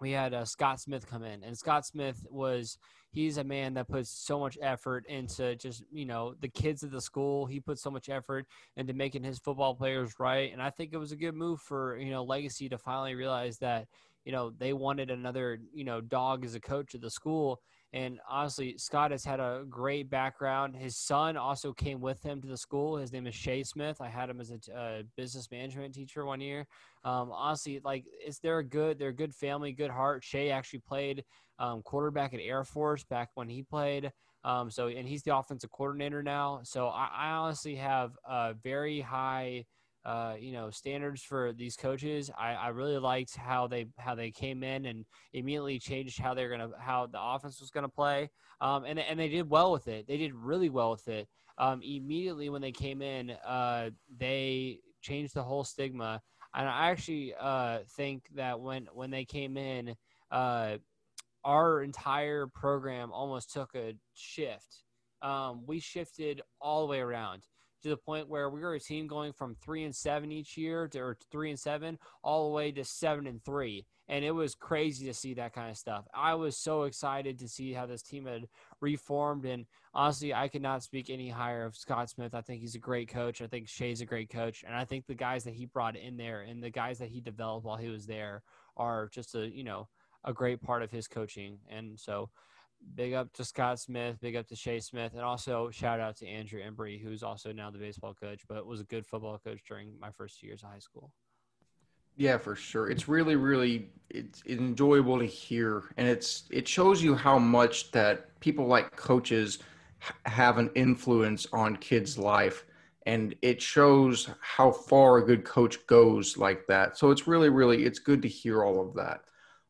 we had uh, Scott Smith come in, and Scott Smith was he's a man that puts so much effort into just you know the kids of the school. He put so much effort into making his football players right, and I think it was a good move for you know Legacy to finally realize that you know they wanted another you know dog as a coach at the school, and honestly, Scott has had a great background. His son also came with him to the school. His name is Shay Smith. I had him as a uh, business management teacher one year. Um, honestly, like, is they're a good, they're a good family, good heart. Shay actually played um, quarterback at Air Force back when he played. Um, so, and he's the offensive coordinator now. So, I, I honestly have a very high uh, you know standards for these coaches. I, I really liked how they how they came in and immediately changed how they're gonna how the offense was gonna play. Um, and and they did well with it. They did really well with it. Um, immediately when they came in, uh, they changed the whole stigma. And I actually uh, think that when when they came in, uh, our entire program almost took a shift. Um, we shifted all the way around to the point where we were a team going from three and seven each year to or three and seven all the way to seven and three. And it was crazy to see that kind of stuff. I was so excited to see how this team had reformed. And honestly, I could not speak any higher of Scott Smith. I think he's a great coach. I think Shay's a great coach. And I think the guys that he brought in there and the guys that he developed while he was there are just a, you know, a great part of his coaching. And so big up to Scott Smith, big up to Shay Smith, and also shout out to Andrew Embry, who's also now the baseball coach, but was a good football coach during my first years of high school. Yeah, for sure. It's really, really it's enjoyable to hear, and it's it shows you how much that people like coaches have an influence on kids' life, and it shows how far a good coach goes like that. So it's really, really it's good to hear all of that.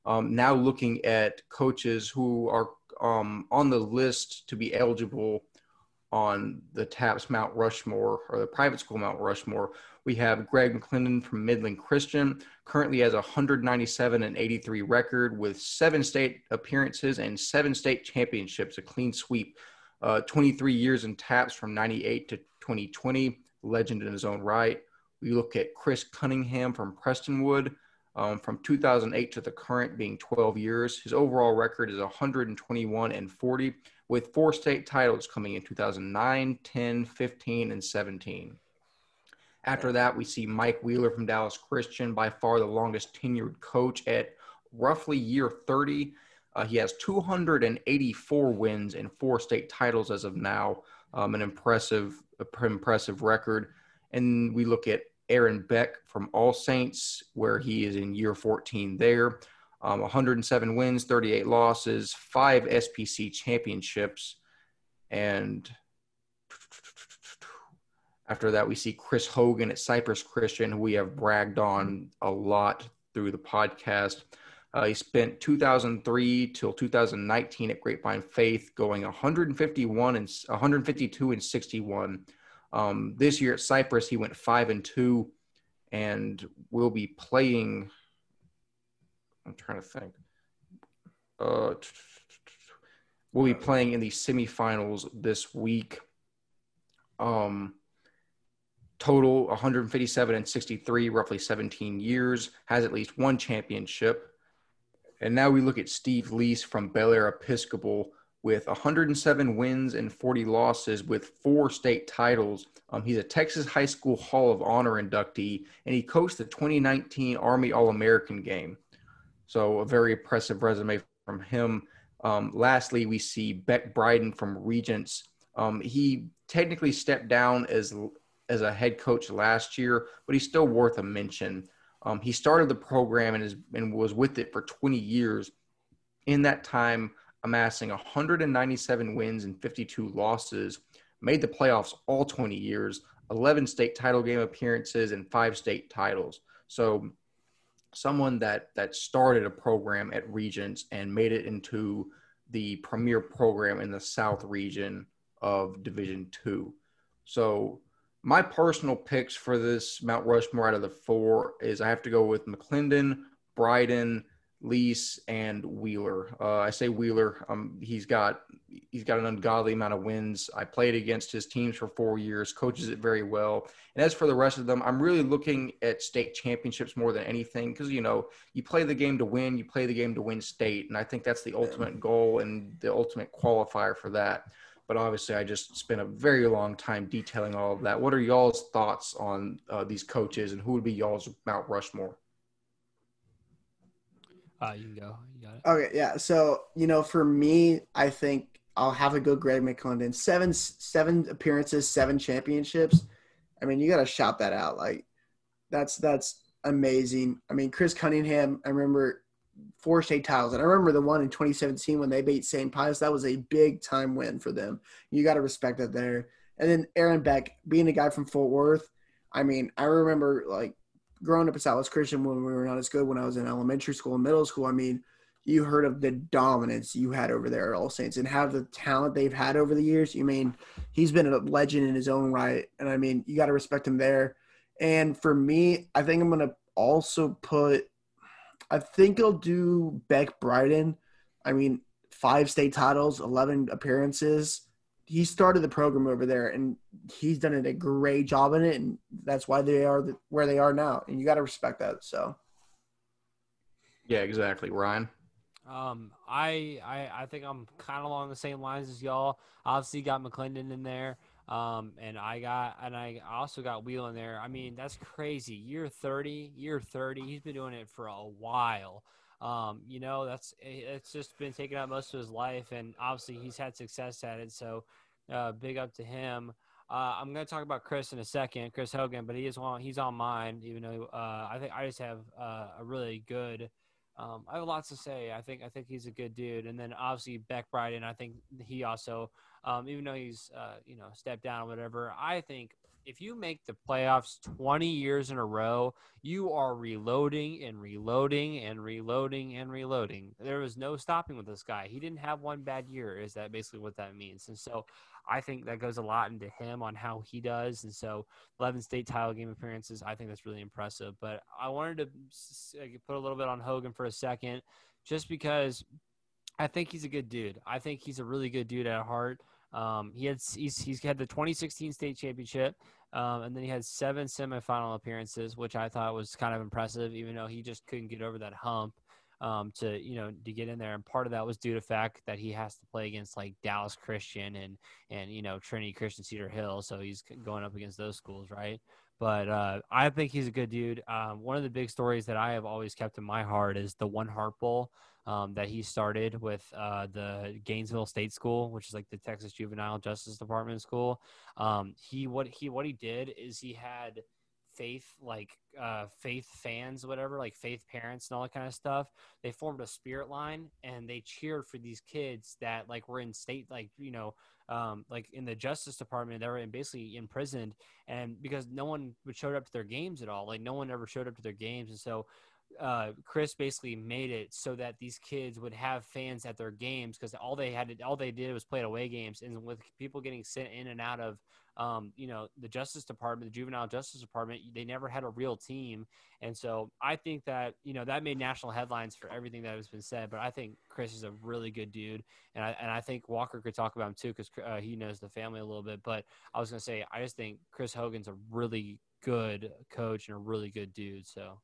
Um, now looking at coaches who are um, on the list to be eligible on the TAPPS Mount Rushmore or the private school Mount Rushmore, we have Greg McClendon from Midland Christian. Currently has a 197 and 83 record with seven state appearances and seven state championships, a clean sweep. Uh, 23 years in TAPPS from 98 to 2020, legend in his own right. We look at Chris Cunningham from Prestonwood, um, from 2008 to the current being 12 years. His overall record is 121 and 40, with four state titles coming in 2009, 10, 15, and 17. After that, we see Mike Wheeler from Dallas Christian, by far the longest tenured coach at roughly year 30. Uh, he has 284 wins and four state titles as of now, um, an impressive, impressive record. And we look at Aaron Beck from All Saints, where he is in year 14 there. Um, 107 wins, 38 losses, five SPC championships. And after that, we see Chris Hogan at Cypress Christian, who we have bragged on a lot through the podcast. Uh, he spent 2003 till 2019 at Grapevine Faith, going 151 and 152 and 61. Um, this year at Cypress, he went five and two, and will be playing. I'm trying to think. Uh, we'll be playing in the semifinals this week. Um, total 157 and 63, roughly 17 years, has at least one championship. And now we look at Steve Lease from Bel Bellaire Episcopal with 107 wins and 40 losses with four state titles. Um, he's a Texas High School Hall of Honor inductee, and he coached the 2019 Army All American game. So, a very impressive resume from him. Um, lastly, we see Beck Bryden from Regents. Um, he technically stepped down as as a head coach last year, but he's still worth a mention. Um, he started the program and, is, and was with it for 20 years. In that time, amassing 197 wins and 52 losses, made the playoffs all 20 years, 11 state title game appearances, and five state titles. So, someone that that started a program at Regents and made it into the premier program in the South region of Division Two. So my personal picks for this Mount Rushmore out of the four is I have to go with McClendon, Bryden, Lease, and Wheeler. Uh, I say Wheeler. Um, he's got he's got an ungodly amount of wins. I played against his teams for four years, coaches it very well. And as for the rest of them, I'm really looking at state championships more than anything because you know you play the game to win, you play the game to win state, and I think that's the ultimate goal and the ultimate qualifier for that but obviously I just spent a very long time detailing all of that. What are y'all's thoughts on uh, these coaches and who would be y'all's Mount Rushmore? Uh, you can go. You got it. Okay, yeah. So you know, for me, I think I'll have to go Greg McClendon. Seven seven appearances, seven championships. I mean, you got to shout that out. Like that's that's amazing. I mean, Chris Cunningham. I remember four state titles. And I remember the one in 2017 when they beat St. Pius. That was a big time win for them. You got to respect that there. And then Aaron Beck, being a guy from Fort Worth, I mean, I remember like growing up at Southwest Christian when we were not as good when I was in elementary school and middle school. I mean, you heard of the dominance you had over there at All Saints and have the talent they've had over the years. You mean he's been a legend in his own right. And I mean, you got to respect him there. And for me, I think I'm going to also put I think I'll do Beck Bryden. I mean, five state titles, 11 appearances. He started the program over there, and he's done a great job in it, and that's why they are the, where they are now. And you got to respect that. So, yeah, exactly, Ryan. Um, I, I I think I'm kind of along the same lines as y'all. Obviously, got McClendon in there. Um, and I got, and I also got Wheel in there. I mean, that's crazy. Year 30, year 30. He's been doing it for a while. Um, you know, that's, it's just been taking up most of his life. And obviously he's had success at it. So, uh, big up to him. Uh, I'm going to talk about Chris in a second, Chris Hogan, but he is on, he's on mine, even though, uh, I think I just have, uh, a really good, um, I have lots to say. I think I think he's a good dude, and then obviously Beck Bryden. I think he also um, even though he's uh, you know stepped down or whatever. I think if you make the playoffs 20 years in a row, you are reloading and reloading and reloading and reloading. There was no stopping with this guy. He didn't have one bad year. Is that basically what that means? And so I think that goes a lot into him on how he does. And so 11 state title game appearances, I think that's really impressive. But I wanted to uh, put a little bit on Hogan for a second, just because I think he's a good dude. I think he's a really good dude at heart. Um, he had he's, he's had the 2016 state championship, um, and then he had seven semifinal appearances, which I thought was kind of impressive, even though he just couldn't get over that hump um, to you know to get in there. And part of that was due to the fact that he has to play against like Dallas Christian and and you know Trinity Christian Cedar Hill, so he's going up against those schools, right? But uh, I think he's a good dude. Um, one of the big stories that I have always kept in my heart is the One Heart Bowl um, that he started with uh, the Gainesville State School, which is like the Texas Juvenile Justice Department school. Um, he what he what he did is he had faith like uh, faith fans whatever like faith parents and all that kind of stuff. They formed a spirit line and they cheered for these kids that like were in state like you know um, like in the justice department they were basically imprisoned. And because no one would showed up to their games at all like no one ever showed up to their games. And so uh, Chris basically made it so that these kids would have fans at their games because all they had to, all they did was play away games and with people getting sent in and out of um, you know, the Justice Department, the Juvenile Justice Department, they never had a real team. And so I think that, you know, that made national headlines for everything that has been said. But I think Chris is a really good dude. And I, and I think Walker could talk about him too because uh, he knows the family a little bit. But I was going to say, I just think Chris Hogan's a really good coach and a really good dude. So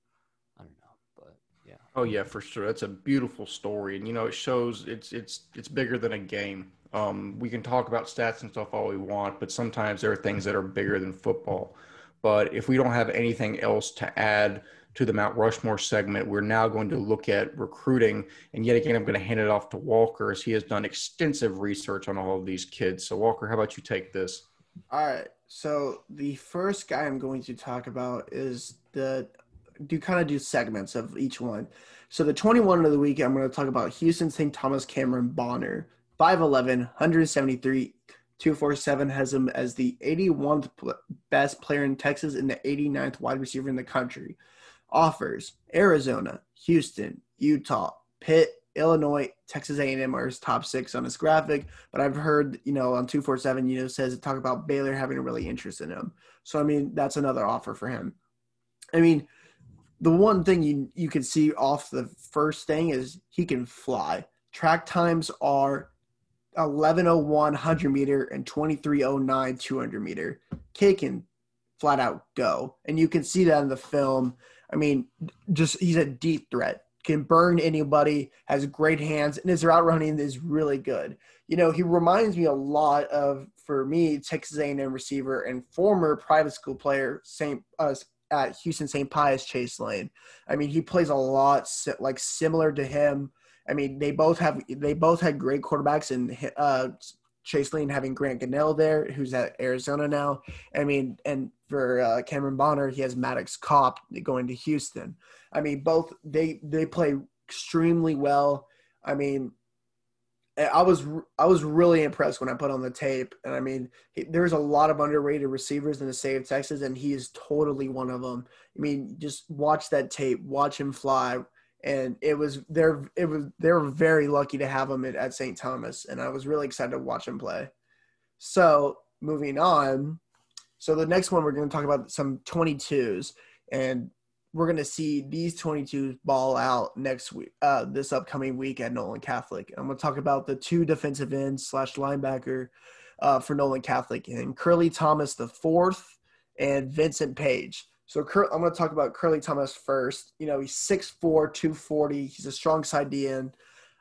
I don't know. But yeah. Oh yeah, for sure. That's a beautiful story, and you know, it shows it's it's it's bigger than a game. Um, we can talk about stats and stuff all we want, but sometimes there are things that are bigger than football. But if we don't have anything else to add to the Mount Rushmore segment, we're now going to look at recruiting. And yet again, I'm going to hand it off to Walker as he has done extensive research on all of these kids. So, Walker, how about you take this? All right. So, the first guy I'm going to talk about is the do kind of do segments of each one. So, the 21 of the week, I'm going to talk about Houston St. Thomas Cameron Bonner. 5'11, 173, 247 has him as the 81th best player in Texas and the 89th wide receiver in the country. Offers Arizona, Houston, Utah, Pitt, Illinois, Texas A&M are his top six on his graphic, but I've heard, you know, on 247, you know, says talk about Baylor having a really interest in him. So, I mean, that's another offer for him. I mean, the one thing you you can see off the first thing is he can fly. Track times are 1101 100 meter and 2309 200 meter. Kid can flat out go. And you can see that in the film. I mean, just he's a deep threat. Can burn anybody, has great hands, and his route running is really good. You know, he reminds me a lot of, for me, Texas A&M receiver and former private school player, St. Uh, at Houston St. Pius Chase Lane. I mean, he plays a lot like similar to him I mean, they both have they both had great quarterbacks, and uh, Chase Lane having Grant Gunnell there, who's at Arizona now. I mean, and for uh, Cameron Bonner, he has Maddox Kopp going to Houston. I mean, both they they play extremely well. I mean, I was I was really impressed when I put on the tape, and I mean, he, there's a lot of underrated receivers in the state of Texas, and he is totally one of them. I mean, just watch that tape, watch him fly, and it was they're it was they were very lucky to have him at, at St. Thomas, and I was really excited to watch him play. So moving on, so the next one we're going to talk about some 22s, and we're going to see these 22s ball out next week, uh, this upcoming week at Nolan Catholic. I'm going to talk about the two defensive ends slash linebacker uh, for Nolan Catholic and Curly Thomas the fourth and Vincent Page. So I'm going to talk about Curly Thomas first. You know, he's 6'4", 240. He's a strong side DN.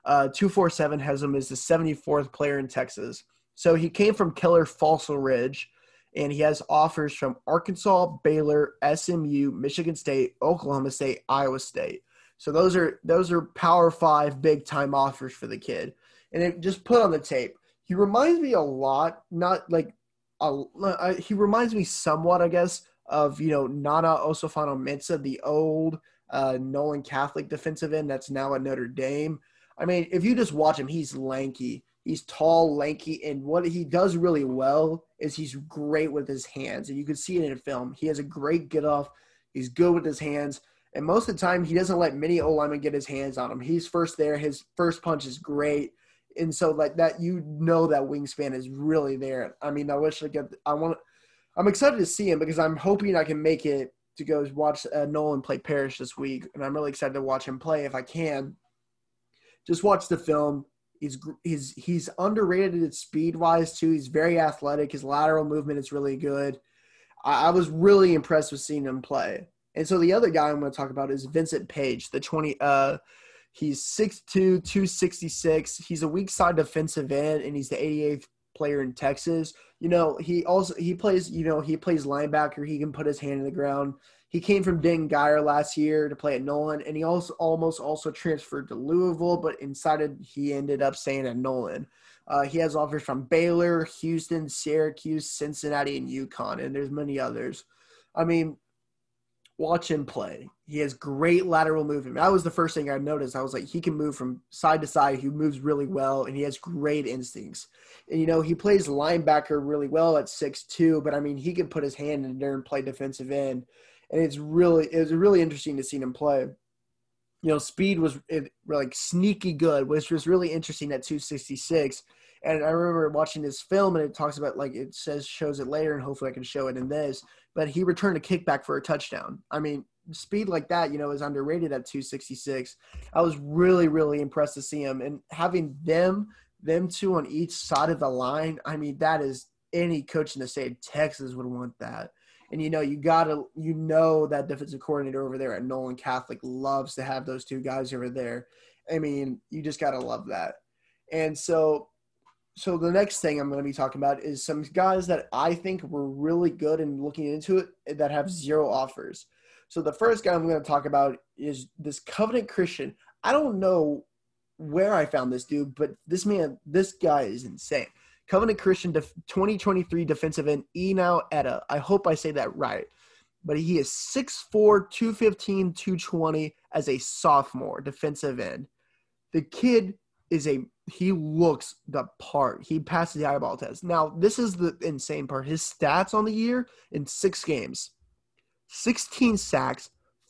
Uh, 247 has him as the 74th player in Texas. So he came from Keller Fossil Ridge, and he has offers from Arkansas, Baylor, SMU, Michigan State, Oklahoma State, Iowa State. So those are those are Power Five big time offers for the kid. And it just put on the tape. He reminds me a lot, not like a, he reminds me somewhat, I guess, of you know Nana Osafo-Mensah, the old uh, Nolan Catholic defensive end that's now at Notre Dame. I mean, if you just watch him, he's lanky. He's tall, lanky, and what he does really well is he's great with his hands, and you can see it in film. He has a great get off. He's good with his hands, and most of the time he doesn't let many O linemen get his hands on him. He's first there. His first punch is great, and so like that, you know that wingspan is really there. I mean, I wish I get. I want. I'm excited to see him because I'm hoping I can make it to go watch uh, Nolan play Parish this week, and I'm really excited to watch him play if I can. Just watch the film. He's he's he's underrated at speed wise too. He's very athletic. His lateral movement is really good. I, I was really impressed with seeing him play. And so the other guy I'm going to talk about is Vincent Page, the 20. Uh, he's 6'2", 266. He's a weak side defensive end, and he's the 88th player in Texas. You know, he also he plays. You know, he plays linebacker. He can put his hand in the ground. He came from Denton Guyer last year to play at Nolan, and he also almost also transferred to Louisville, but decided he ended up staying at Nolan. Uh, he has offers from Baylor, Houston, Syracuse, Cincinnati, and UConn, and there's many others. I mean, watch him play. He has great lateral movement. That was the first thing I noticed. I was like, he can move from side to side. He moves really well, and he has great instincts. And you know, he plays linebacker really well at six two. But I mean, he can put his hand in there and play defensive end and it's really it was really interesting to see him play. You know, speed was like sneaky good, which was really interesting at 266. And I remember watching this film, and it talks about like it says shows it later, and hopefully I can show it in this. But he returned a kickback for a touchdown. I mean, speed like that, you know, is underrated at 266. I was really, really impressed to see him, and having them, them two on each side of the line. I mean, that is any coach in the state of Texas would want that. And you know, you gotta you know that defensive coordinator over there at Nolan Catholic loves to have those two guys over there. I mean, you just gotta love that. And so so the next thing I'm going to be talking about is some guys that I think were really good and looking into it that have zero offers. So the first guy I'm going to talk about is this Covenant Christian. I don't know where I found this dude, but this man, this guy is insane. Covenant Christian def- 2023 defensive end Enau Etta. I hope I say that right. But he is 6'4, 215, 220 as a sophomore defensive end. The kid is a he looks the part. He passes the eyeball test. Now, this is the insane part. His stats on the year in six games 16 sacks,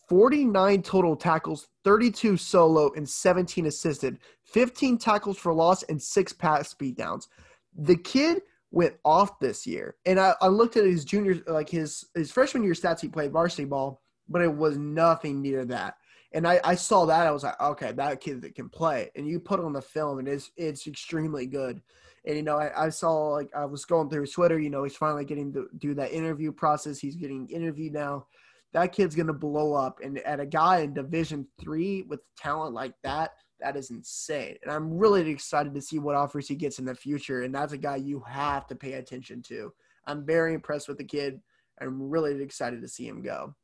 49 total tackles, 32 solo, and 17 assisted, 15 tackles for loss, and six pass beatdowns the kid went off this year. And I, I looked at his junior, like his his freshman year stats. He played varsity ball, but it was nothing near that. And I, I saw that. I was like, okay, that kid that can play. And you put on the film, and it's it's extremely good. And you know, I, I saw like I was going through his Twitter. You know, he's finally getting to do that interview process. He's getting interviewed now. That kid's gonna blow up. And at a guy in Division three with talent like that, that is insane. And I'm really excited to see what offers he gets in the future. And that's a guy you have to pay attention to. I'm very impressed with the kid. I'm really excited to see him go.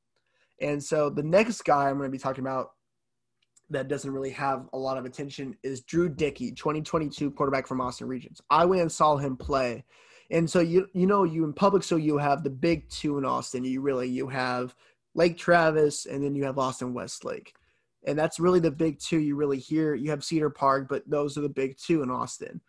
And so the next guy I'm going to be talking about that doesn't really have a lot of attention is Drew Dickey, 2022 quarterback from Austin Regents. I went and saw him play. And so you you know you in public so you have the big two in Austin. You really you have Lake Travis and then you have Austin Westlake and that's really the big two you really hear. You have Cedar Park, but those are the big two in Austin.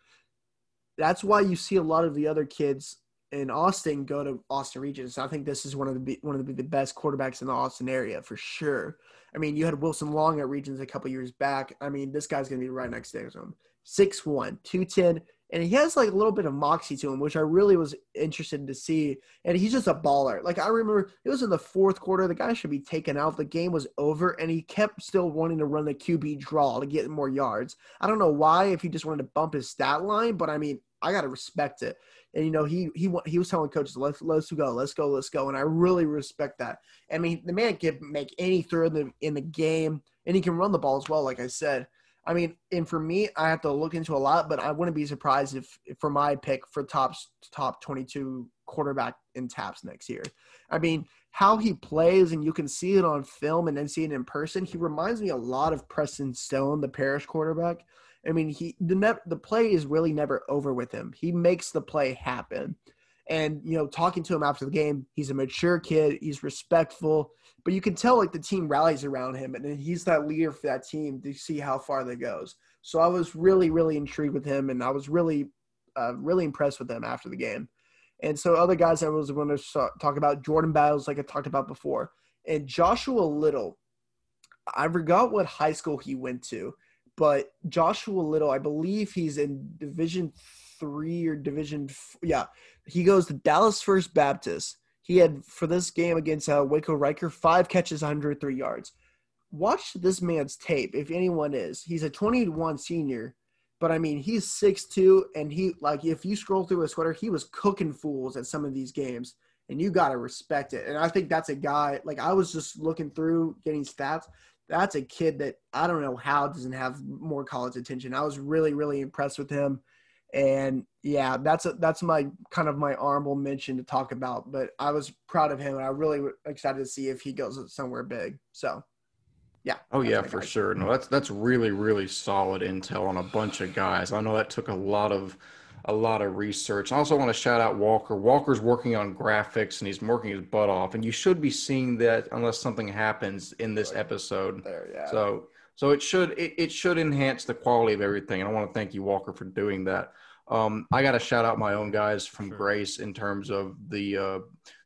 That's why you see a lot of the other kids in Austin go to Austin Regents. I think this is one of the one of the, the best quarterbacks in the Austin area for sure. I mean, you had Wilson Long at Regents a couple years back. I mean, this guy's going to be right next to him. 6'1", 210, and he has like a little bit of moxie to him, which I really was interested to see. And he's just a baller. Like I remember it was in the fourth quarter, the guy should be taken out. The game was over, and he kept still wanting to run the QB draw to get more yards. I don't know why, if he just wanted to bump his stat line, but I mean, I gotta respect it. And you know, he he he was telling coaches, "Let's let's go, let's go, let's go," and I really respect that. I mean, the man can make any throw in the in the game, and he can run the ball as well. Like I said, I mean, and for me, I have to look into a lot, but I wouldn't be surprised if, if for my pick for top top 22 quarterback in TAPPS next year. I mean, how he plays, and you can see it on film and then see it in person. He reminds me a lot of Preston Stone, the parish quarterback. I mean, he the the play is really never over with him. He makes the play happen. And you know, talking to him after the game, he's a mature kid. He's respectful, but you can tell like the team rallies around him, and he's that leader for that team to see how far that goes. So I was really, really intrigued with him, and I was really, uh, really impressed with him after the game. And so other guys I was going to talk about Jordan Battles, like I talked about before, and Joshua Little. I forgot what high school he went to, but Joshua Little, I believe he's in Division three or Division. Yeah, he goes to Dallas First Baptist. He had for this game against uh, Waco Reicher five catches, 103 yards. Watch this man's tape if anyone is. He's a 21 senior, but I mean he's six 6'2", and he like if you scroll through his Twitter, he was cooking fools at some of these games, and you gotta respect it. And I think that's a guy like I was just looking through getting stats. That's a kid that I don't know how doesn't have more college attention. I was really really impressed with him And yeah, that's a, that's my kind of my honorable mention to talk about. But I was proud of him, and I really excited to see if he goes somewhere big. So, yeah. Oh yeah, for guy. sure. No, that's that's really really solid intel on a bunch of guys. I know that took a lot of a lot of research. I also want to shout out Walker. Walker's working on graphics and he's working his butt off, and you should be seeing that unless something happens in this episode. There, yeah. So so it should it, it should enhance the quality of everything. And I want to thank you, Walker, for doing that. Um, I got to shout out my own guys from Sure. Grace in terms of the uh,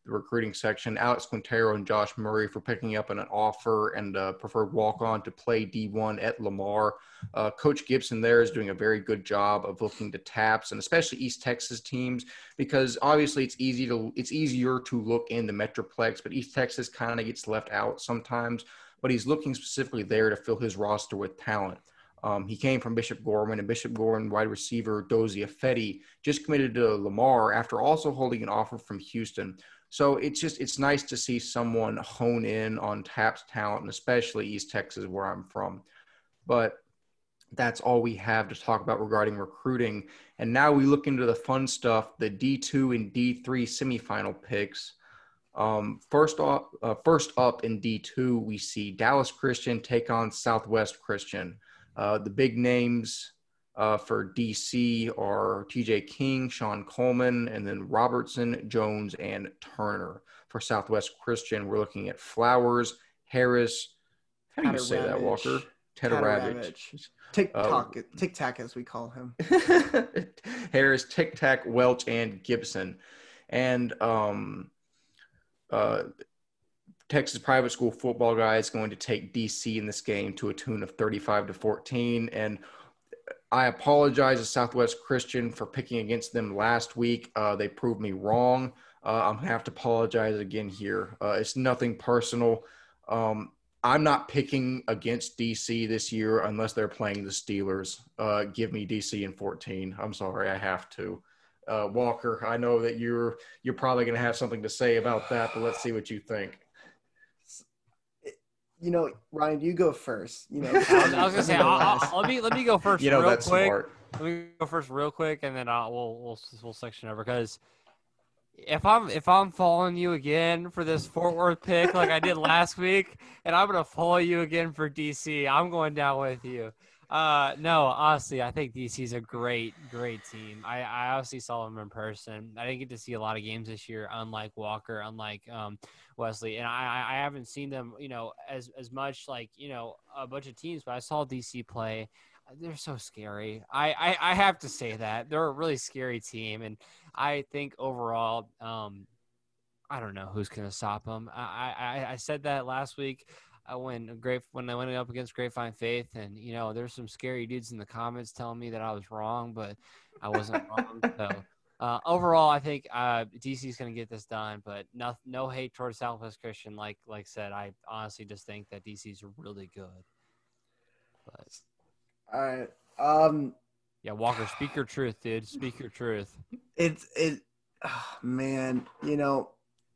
the recruiting section. Alex Quintero and Josh Murray for picking up an offer and uh, preferred walk on to play D1 at Lamar. Uh, Coach Gibson there is doing a very good job of looking to TAPPS and especially East Texas teams because obviously it's easy to it's easier to look in the Metroplex, but East Texas kind of gets left out sometimes. But he's looking specifically there to fill his roster with talent. Um, he came from Bishop Gorman, and Bishop Gorman wide receiver Dozie Fetty just committed to Lamar after also holding an offer from Houston. So it's just it's nice to see someone hone in on TAPPS's talent, and especially East Texas, where I'm from. But that's all we have to talk about regarding recruiting. And now we look into the fun stuff, the D2 and D3 semifinal picks. Um, first up, uh, first up in D2, we see Dallas Christian take on Southwest Christian. Uh, the big names uh, for DC are TJ King, Sean Coleman, and then Robertson, Jones, and Turner. For Southwest Christian, we're looking at Flowers, Harris. How do you say that. Walker? Tataravich. Tataravich. TikTok, Tic Tac, as we call him. Harris, Tic Tac, Welch, and Gibson. And um, uh, Texas private school football guy is going to take DC in this game to a tune of 35 to 14. And I apologize to Southwest Christian for picking against them last week. Uh, they proved me wrong. Uh, I'm to have to apologize again here. Uh, it's nothing personal. Um, I'm not picking against DC this year unless they're playing the Steelers. Uh, give me DC in 14. I'm sorry, I have to. Uh, Walker, I know that you're you're probably going to have something to say about that, but let's see what you think. You know, Ryan, you go first. You know, I was, I was gonna say, I'll. I'll, let me let me go first. You know real that's quick. smart. Let me go first, real quick, and then I'll, we'll we'll we'll section over because if I'm if I'm following you again for this Fort Worth pick like I did last week, and I'm gonna follow you again for DC, I'm going down with you. Uh, no, honestly, I think DC's a great, great team. I, I obviously saw them in person. I didn't get to see a lot of games this year, unlike Walker, unlike um, Wesley, and I, I haven't seen them, you know, as as much like you know a bunch of teams. But I saw DC play. They're so scary. I, I, I have to say that they're a really scary team, and I think overall, um, I don't know who's gonna stop them. I, I, I said that last week. Uh, when great when I went up against Grapevine Faith, and you know, there's some scary dudes in the comments telling me that I was wrong, but I wasn't wrong. So uh, overall, I think uh, DC is going to get this done, but no no hate towards Southwest Christian. Like like said, I honestly just think that DC is really good. But All right. Um, yeah, Walker, speak your truth, dude. Speak your truth. it's it. ah, man, you know,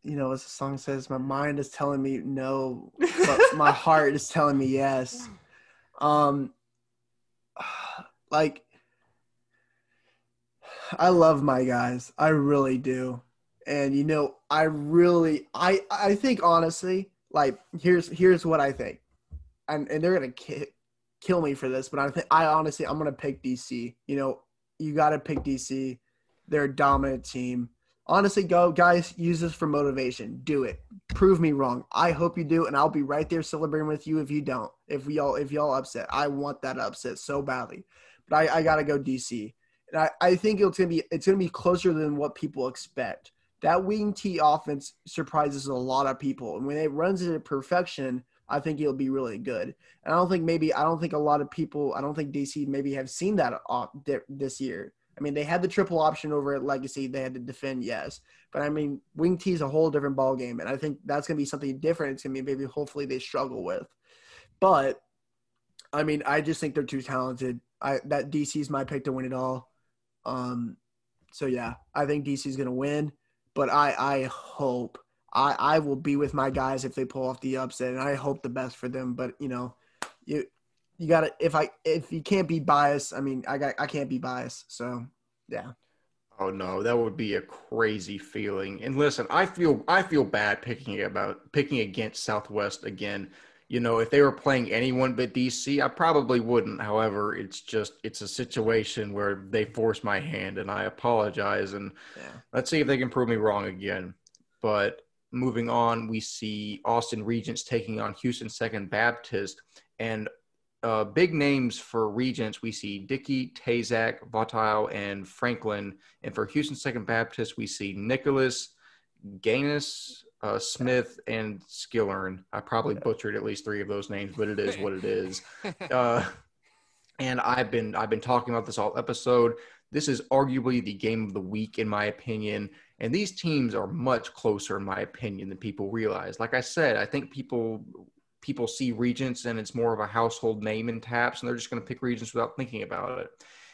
you know, as the song says, my mind is telling me no, but my heart is telling me yes. Um, like, I love my guys. I really do. And you know, I really, I, I think honestly, like, here's here's what I think, and and they're gonna ki- kill me for this, but I think I honestly, I'm gonna pick DC. You know, you got to pick DC. They're a dominant team. Honestly, go guys. Use this for motivation. Do it. Prove me wrong. I hope you do, and I'll be right there celebrating with you if you don't. If we all if y'all upset, I want that upset so badly. But I, I gotta go DC, and I, I think it's gonna be it's gonna be closer than what people expect. That wing T offense surprises a lot of people, and when it runs into perfection, I think it'll be really good. And I don't think maybe I don't think a lot of people I don't think DC maybe have seen that this year. I mean, they had the triple option over at Legacy. They had to defend, yes, but I mean, wing T is a whole different ball game, and I think that's gonna be something different. It's gonna be maybe hopefully they struggle with, but I mean, I just think they're too talented. I that DC is my pick to win it all. Um, so yeah, I think DC is gonna win, but I I hope I I will be with my guys if they pull off the upset, and I hope the best for them. But you know, you you gotta if I if you can't be biased, I mean I got I can't be biased. So Yeah. Oh no, that would be a crazy feeling. And listen, I feel I feel bad picking about picking against Southwest again. You know, if they were playing anyone but DC, I probably wouldn't. However, it's just it's a situation where they force my hand, and I apologize. And Yeah. let's see if they can prove me wrong again. But moving on, we see Austin Regents taking on Houston Second Baptist, and uh, big names for Regents. We see Dickey, Tazak, Votile, and Franklin. And for Houston Second Baptist, we see Nicholas, Gaines, uh, Smith, and Skillern. I probably butchered at least three of those names, but it is what it is. Uh, and I've been I've been talking about this all episode. This is arguably the game of the week in my opinion, and these teams are much closer in my opinion than people realize. Like I said, I think people people see Regents and it's more of a household name in TAPPS, and they're just going to pick Regents without thinking about it.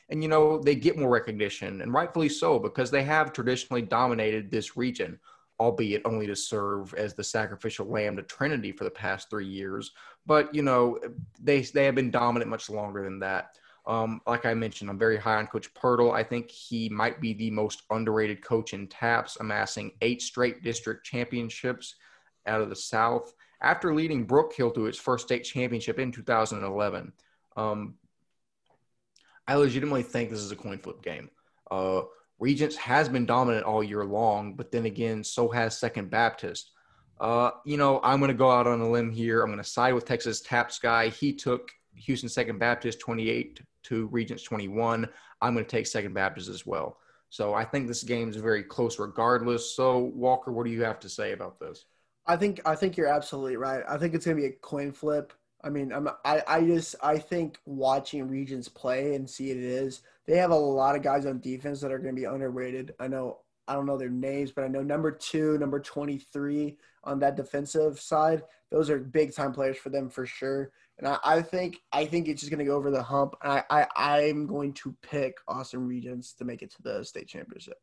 And you know they get more recognition, and rightfully so, because they have traditionally dominated this region albeit only to serve as the sacrificial lamb to Trinity for the past three years. But you know, they they have been dominant much longer than that. Um, like I mentioned, I'm very high on Coach Pirtle. I think he might be the most underrated coach in TAPPS, amassing eight straight district championships out of the South after leading Brookhill to its first state championship in 2011. Um, I legitimately think this is a coin flip game. Uh, Regents has been dominant all year long, but then again, so has Second Baptist. Uh, you know, I'm going to go out on a limb here. I'm going to side with Texas TAPPS guy. He took Houston Second Baptist 28 to Regents 21. I'm going to take Second Baptist as well. So I think this game is very close regardless. So Walker, what do you have to say about this? I think I think you're absolutely right. I think it's gonna be a coin flip. I mean, I'm I, I just I think watching Regents play and see it is they have a lot of guys on defense that are gonna be underrated. I know I don't know their names, but I know number two, number twenty three on that defensive side. Those are big time players for them for sure. And I, I think I think it's just gonna go over the hump. I, I I'm going to pick Austin Regents to make it to the state championship.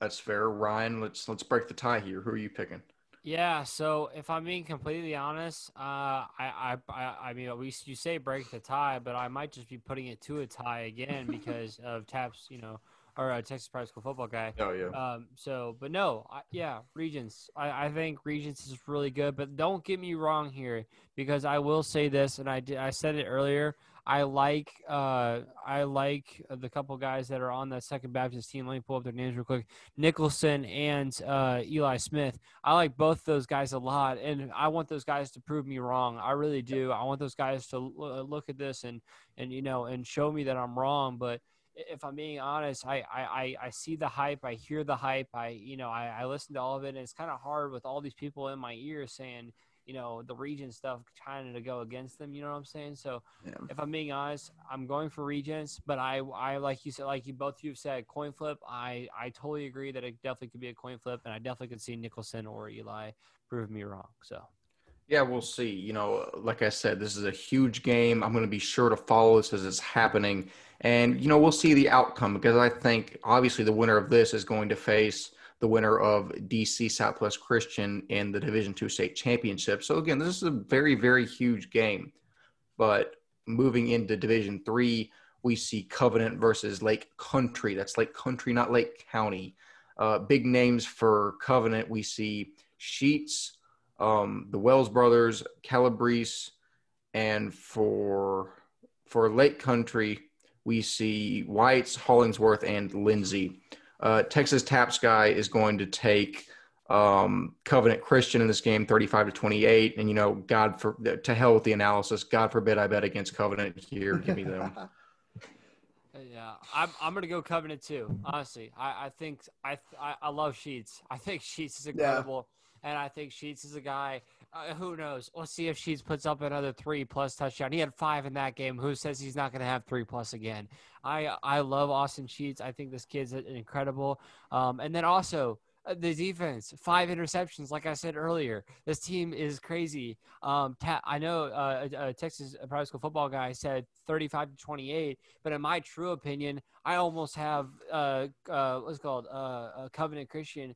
That's fair, Ryan. Let's let's break the tie here. Who are you picking? Yeah, so if I'm being completely honest, uh, I, I, I, mean, we you say break the tie, but I might just be putting it to a tie again because of TAPPS, you know, or uh, Texas Private School football guy. Oh yeah. Um, so, but no, I, yeah, Regents. I, I think Regents is really good, but don't get me wrong here because I will say this, and I did, I said it earlier. I like uh, I like the couple guys that are on that Second Baptist team. Let me pull up their names real quick: Nicholson and uh, Eli Smith. I like both those guys a lot, and I want those guys to prove me wrong. I really do. I want those guys to look at this and and you know and show me that I'm wrong. But if I'm being honest, I, I, I see the hype, I hear the hype, I you know I, I listen to all of it, and it's kind of hard with all these people in my ear saying you know the region stuff trying to go against them. You know what I'm saying? So Yeah. if I'm being honest, I'm going for Regents, but I I like you said, like you both you have said, coin flip. I I totally agree that it definitely could be a coin flip, and I definitely could see Nicholson or Eli prove me wrong. So Yeah, we'll see. You know, like I said, this is a huge game. I'm going to be sure to follow this as it's happening. And, you know, we'll see the outcome because I think obviously the winner of this is going to face the winner of DC Southwest Christian in the Division Two state championship. So, again, this is a very, very huge game. But moving into Division Three, we see Covenant versus Lake Country. That's Lake Country, not Lake County. Uh, big names for Covenant, we see Sheets, um, the Wells brothers, Calabrese, and for for Lake Country, we see Whites, Hollingsworth, and Lindsay. Uh, Texas TAPPS guy is going to take um, Covenant Christian in this game, thirty-five to twenty-eight, and you know, God for to hell with the analysis. God forbid I bet against Covenant here. Give me them. yeah, I'm I'm gonna go Covenant too. Honestly, I I think I I, I love Sheets. I think Sheets is incredible, and I think Sheets is a guy. Uh, who knows? We'll see if Sheets puts up another three plus touchdown. He had five in that game. Who says he's not going to have three plus again? I I love Austin Sheets. I think this kid's incredible. Um, and then also uh, the defense, five interceptions. Like I said earlier, this team is crazy. Um, ta- I know uh, a, a Texas private school football guy said 35 to 28, but in my true opinion, I almost have uh, uh, what's called uh, a Covenant Christian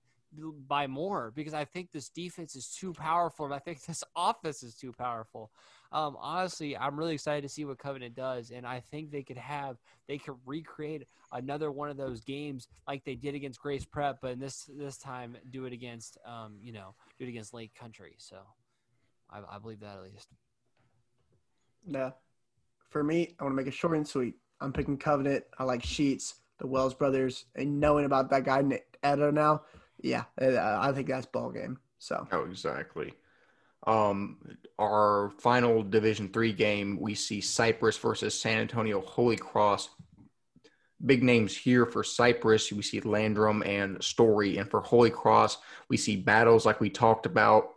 by more because I think this defense is too powerful and I think this offense is too powerful. um, honestly, I'm really excited to see what Covenant does, and I think they could have they could recreate another one of those games like they did against Grace Prep, but this this time do it against um, you know do it against Lake Country. So I, I believe that at least. Yeah. For me, I want to make it short and sweet. I'm picking Covenant. I like Sheets, the Wells brothers, and knowing about that guy Edo now, yeah, uh, I think that's ball game. So. Oh, exactly. Um, our final Division three game, we see Cypress versus San Antonio Holy Cross. Big names here for Cypress. We see Landrum and Story, and for Holy Cross, we see battles like we talked about.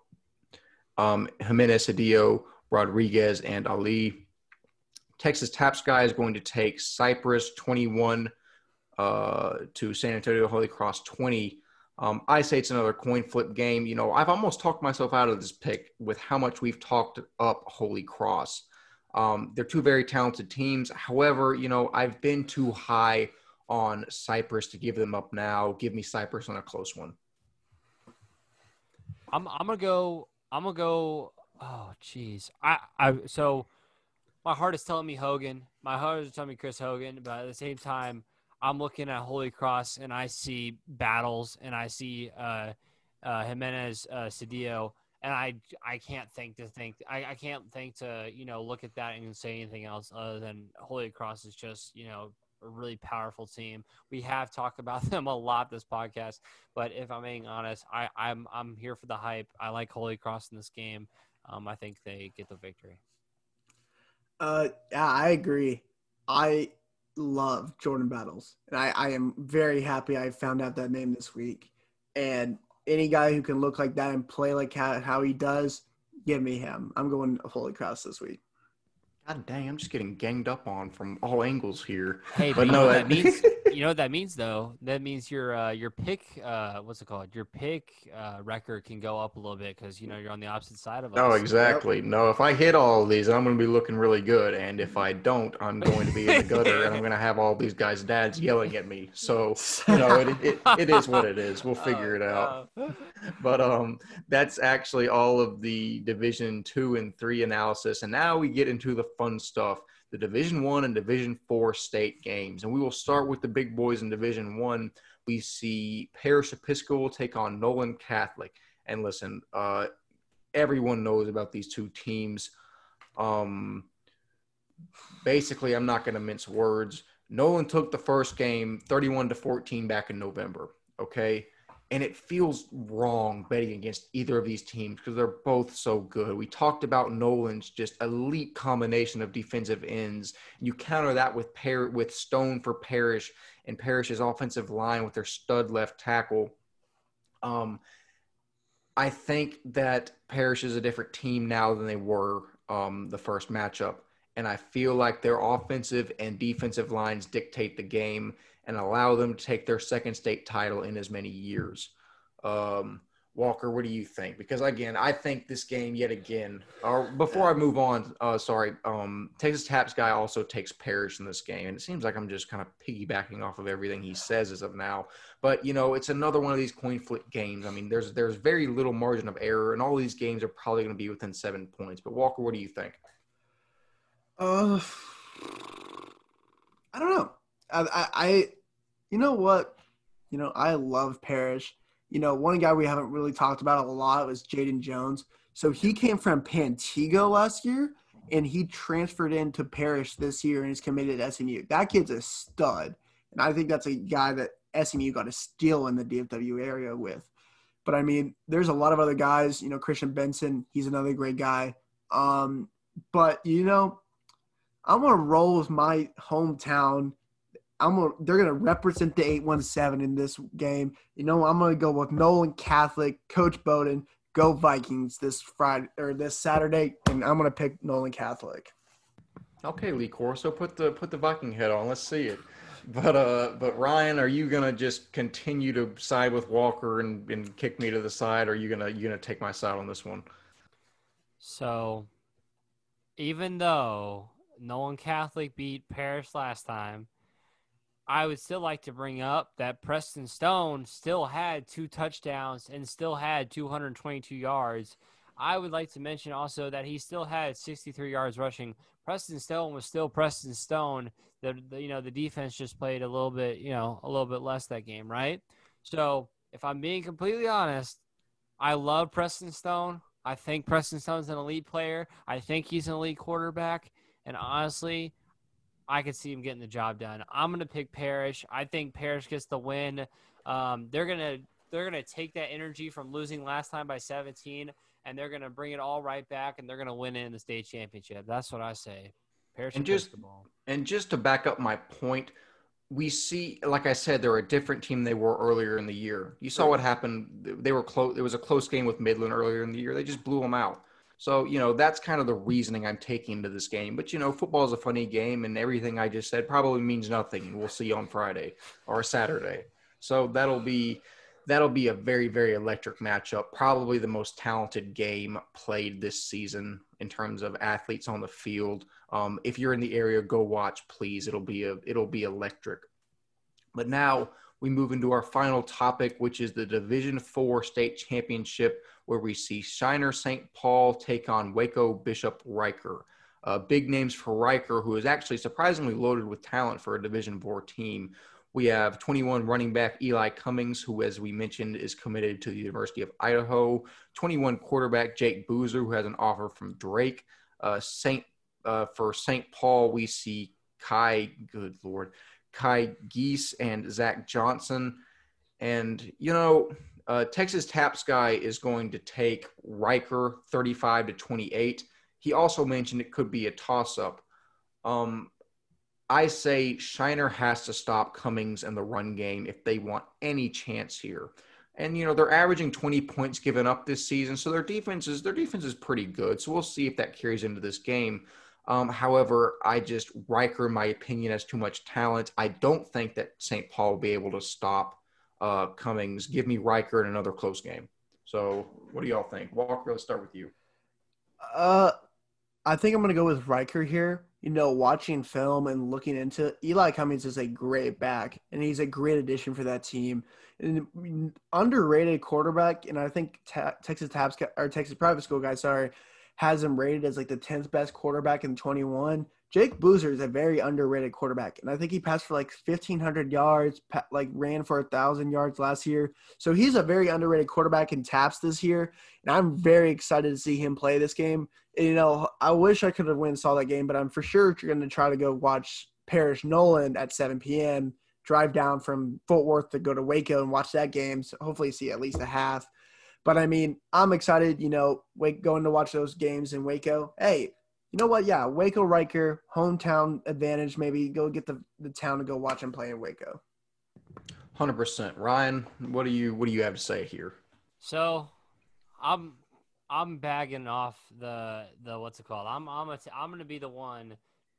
Um, Jimenez Cedillo, Rodriguez, and Ali. Texas TAPPS guy is going to take Cypress 21 uh, to San Antonio Holy Cross 20. Um, I say it's another coin flip game. You know, I've almost talked myself out of this pick with how much we've talked up Holy Cross. Um, they're two very talented teams. However, you know, I've been too high on Cypress to give them up now. Give me Cypress on a close one. I'm I'm gonna go. I'm gonna go. Oh, jeez. I I so my heart is telling me Hogan. My heart is telling me Chris Hogan, but at the same time, I'm looking at Holy Cross and I see battles and I see uh, uh, Jimenez uh, Cedillo, and I I can't think to think I, I can't think to you know look at that and say anything else other than Holy Cross is just you know a really powerful team. We have talked about them a lot this podcast, but if I'm being honest, I, I'm I'm here for the hype. I like Holy Cross in this game. Um, I think they get the victory. Uh, yeah, I agree. I love Jordan Battles, and I, I am very happy I found out that name this week. And any guy who can look like that and play like how, how he does, give me him. I'm going Holy Cross this week. God dang, I'm just getting ganged up on from all angles here. Hey, but, but no, that means you know what that means though. That means your uh, your pick, uh, what's it called? Your pick uh, record can go up a little bit because you know you're on the opposite side of us. Oh, exactly. Yep. No, if I hit all of these, I'm going to be looking really good, and if I don't, I'm going to be in the gutter, and I'm going to have all these guys' dads yelling at me. So you know, it, it, it is what it is. We'll figure it out. but um, that's actually all of the Division two and three analysis, and now we get into the fun stuff the Division One and Division Four state games. And we will start with the big boys in Division One. We see Parish Episcopal take on Nolan Catholic. And listen, uh, everyone knows about these two teams. Um, basically, I'm not going to mince words. Nolan took the first game 31 to 14 back in November. Okay and it feels wrong betting against either of these teams because they're both so good. We talked about Nolan's just elite combination of defensive ends. You counter that with Par- with Stone for Parish and Parish's offensive line with their stud left tackle. Um, I think that Parish is a different team now than they were um, the first matchup. And I feel like their offensive and defensive lines dictate the game and allow them to take their second state title in as many years. Um, Walker, what do you think? Because again, I think this game yet again. Or before I move on, uh, sorry, um, Texas TAPPS guy also takes Parish in this game, and it seems like I'm just kind of piggybacking off of everything he says as of now. But you know, it's another one of these coin flip games. I mean, there's there's very little margin of error, and all these games are probably going to be within seven points. But Walker, what do you think? Uh, I don't know. I, I, you know what? You know, I love Parish. You know, one guy we haven't really talked about a lot was Jaden Jones. So he came from Pantego last year and he transferred into Parish this year and is committed to SMU. That kid's a stud. And I think that's a guy that SMU got a steal in the DFW area with. But I mean, there's a lot of other guys, you know, Christian Benson, he's another great guy. Um, but you know, I'm gonna roll with my hometown I'm gonna, they're gonna represent the 817 in this game. You know, I'm gonna go with Nolan Catholic, Coach Bowden, go Vikings this Friday or this Saturday, and I'm gonna pick Nolan Catholic. Okay, Lee Corso, put the put the Viking head on. Let's see it. But uh, but Ryan, are you gonna just continue to side with Walker and, and kick me to the side, or are you gonna you gonna take my side on this one? So, even though Nolan Catholic beat Parish last time, I would still like to bring up that Preston Stone still had two touchdowns and still had 222 yards. I would like to mention also that he still had 63 yards rushing. Preston Stone was still Preston Stone. The, the you know the defense just played a little bit you know a little bit less that game, right? So if I'm being completely honest, I love Preston Stone. I think Preston Stone's an elite player. I think he's an elite quarterback. And honestly, I could see him getting the job done. I'm going to pick Parish. I think Parish gets the win. Um, they're going to they're going to take that energy from losing last time by 17 and they're going to bring it all right back and they're going to win it in the state championship. That's what I say. Parish and just and just to back up my point, we see, like I said, they're a different team they were earlier in the year. You saw right. what happened. They were close. It was a close game with Midland earlier in the year. They just blew them out. So, you know, that's kind of the reasoning I'm taking to this game. But, you know, football is a funny game, and everything I just said probably means nothing. We'll see on Friday or Saturday. So that'll be that'll be a very, very electric matchup. Probably the most talented game played this season in terms of athletes on the field. Um, if you're in the area, go watch, please. It'll be a it'll be electric. But now we move into our final topic, which is the Division Four state championship, where we see Shiner St. Paul take on Waco Bishop Reicher. Uh, big names for Reicher, who is actually surprisingly loaded with talent for a Division Four team. We have 21 running back Eli Cummings, who, as we mentioned, is committed to the University of Idaho. 21 quarterback Jake Boozer, who has an offer from Drake. Uh, Saint uh, for St. Paul, we see Kai. Good lord, Kai Geese and Zach Johnson. And you know, uh, Texas TAPPS guy is going to take Reicher 35 to 28. He also mentioned it could be a toss up. Um, I say Shiner has to stop Cummings in the run game if they want any chance here. And you know they're averaging 20 points given up this season, so their defense is their defense is pretty good. So we'll see if that carries into this game. Um, however, I just in my opinion, has too much talent. I don't think that St. Paul will be able to stop uh, Cummings. Give me Reicher in another close game. So, what do y'all think, Walker? Let's start with you. Uh, I think I'm going to go with Reicher here you know, watching film and looking into Eli Cummings is a great back, and he's a great addition for that team. And underrated quarterback, and I think Texas TAPPS or Texas Private School guys, sorry, has him rated as like the tenth best quarterback in 21. Jake Boozer is a very underrated quarterback, and I think he passed for like 1,500 yards, like ran for a thousand yards last year. So he's a very underrated quarterback in TAPPS this year, and I'm very excited to see him play this game. And, you know, I wish I could have went saw that game, but I'm for sure you're going to try to go watch Parish Nolan at 7 p.m. Drive down from Fort Worth to go to Waco and watch that game. So hopefully see at least a half. But I mean, I'm excited. You know, going to watch those games in Waco. Hey, you know what? Yeah, Waco Reicher, hometown advantage. Maybe go get the, the town to go watch him play in Waco. Hundred percent, Ryan. What do you what do you have to say here? So, I'm I'm bagging off the the what's it called? I'm I'm a, I'm gonna be the one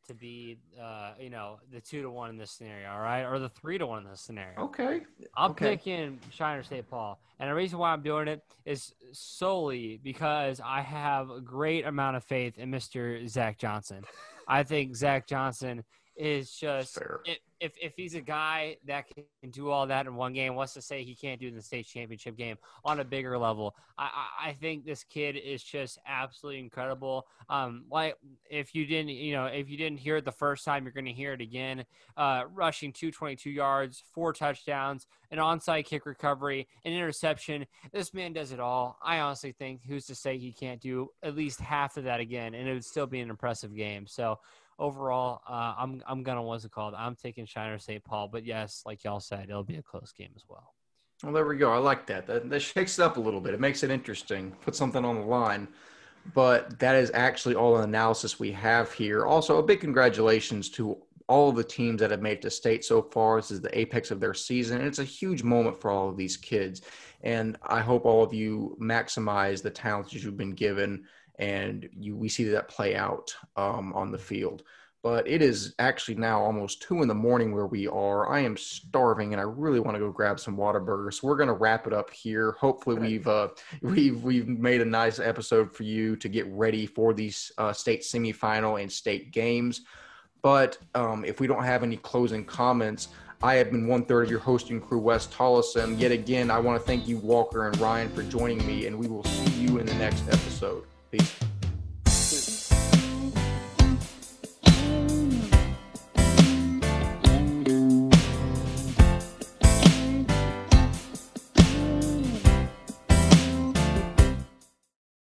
to be, uh, you know, the two to one in this scenario, all right, or the three to one in this scenario. Okay. I'm okay. picking Shiner St. Paul, and the reason why I'm doing it is solely because I have a great amount of faith in Mr. Zach Johnson. I think Zach Johnson is just it, if if he's a guy that can do all that in one game, what's to say he can't do it in the state championship game on a bigger level? I, I, I think this kid is just absolutely incredible. Um, like if you didn't, you know, if you didn't hear it the first time, you're going to hear it again. Uh, rushing 222 yards, four touchdowns, an onside kick recovery, an interception. This man does it all. I honestly think who's to say he can't do at least half of that again, and it would still be an impressive game. So overall, uh, I'm I'm gonna what's it called? I'm taking Shiner St. Paul, but yes, like y'all said, it'll be a close game as well. Well, there we go. I like that. That, that shakes it up a little bit. It makes it interesting. Put something on the line. But that is actually all the analysis we have here. Also, a big congratulations to all of the teams that have made it to state so far. This is the apex of their season. And it's a huge moment for all of these kids. And I hope all of you maximize the talents you've been given and you we see that play out um, on the field. But it is actually now almost two in the morning where we are. I am starving, and I really want to go grab some water Whataburger. So we're going to wrap it up here. Hopefully, we've uh, we've we've made a nice episode for you to get ready for these uh, state semifinal and state games. But um, if we don't have any closing comments, I have been one third of your hosting crew, Wes Tolleson. Yet again, I want to thank you, Walker and Ryan, for joining me, and we will see you in the next episode. Peace.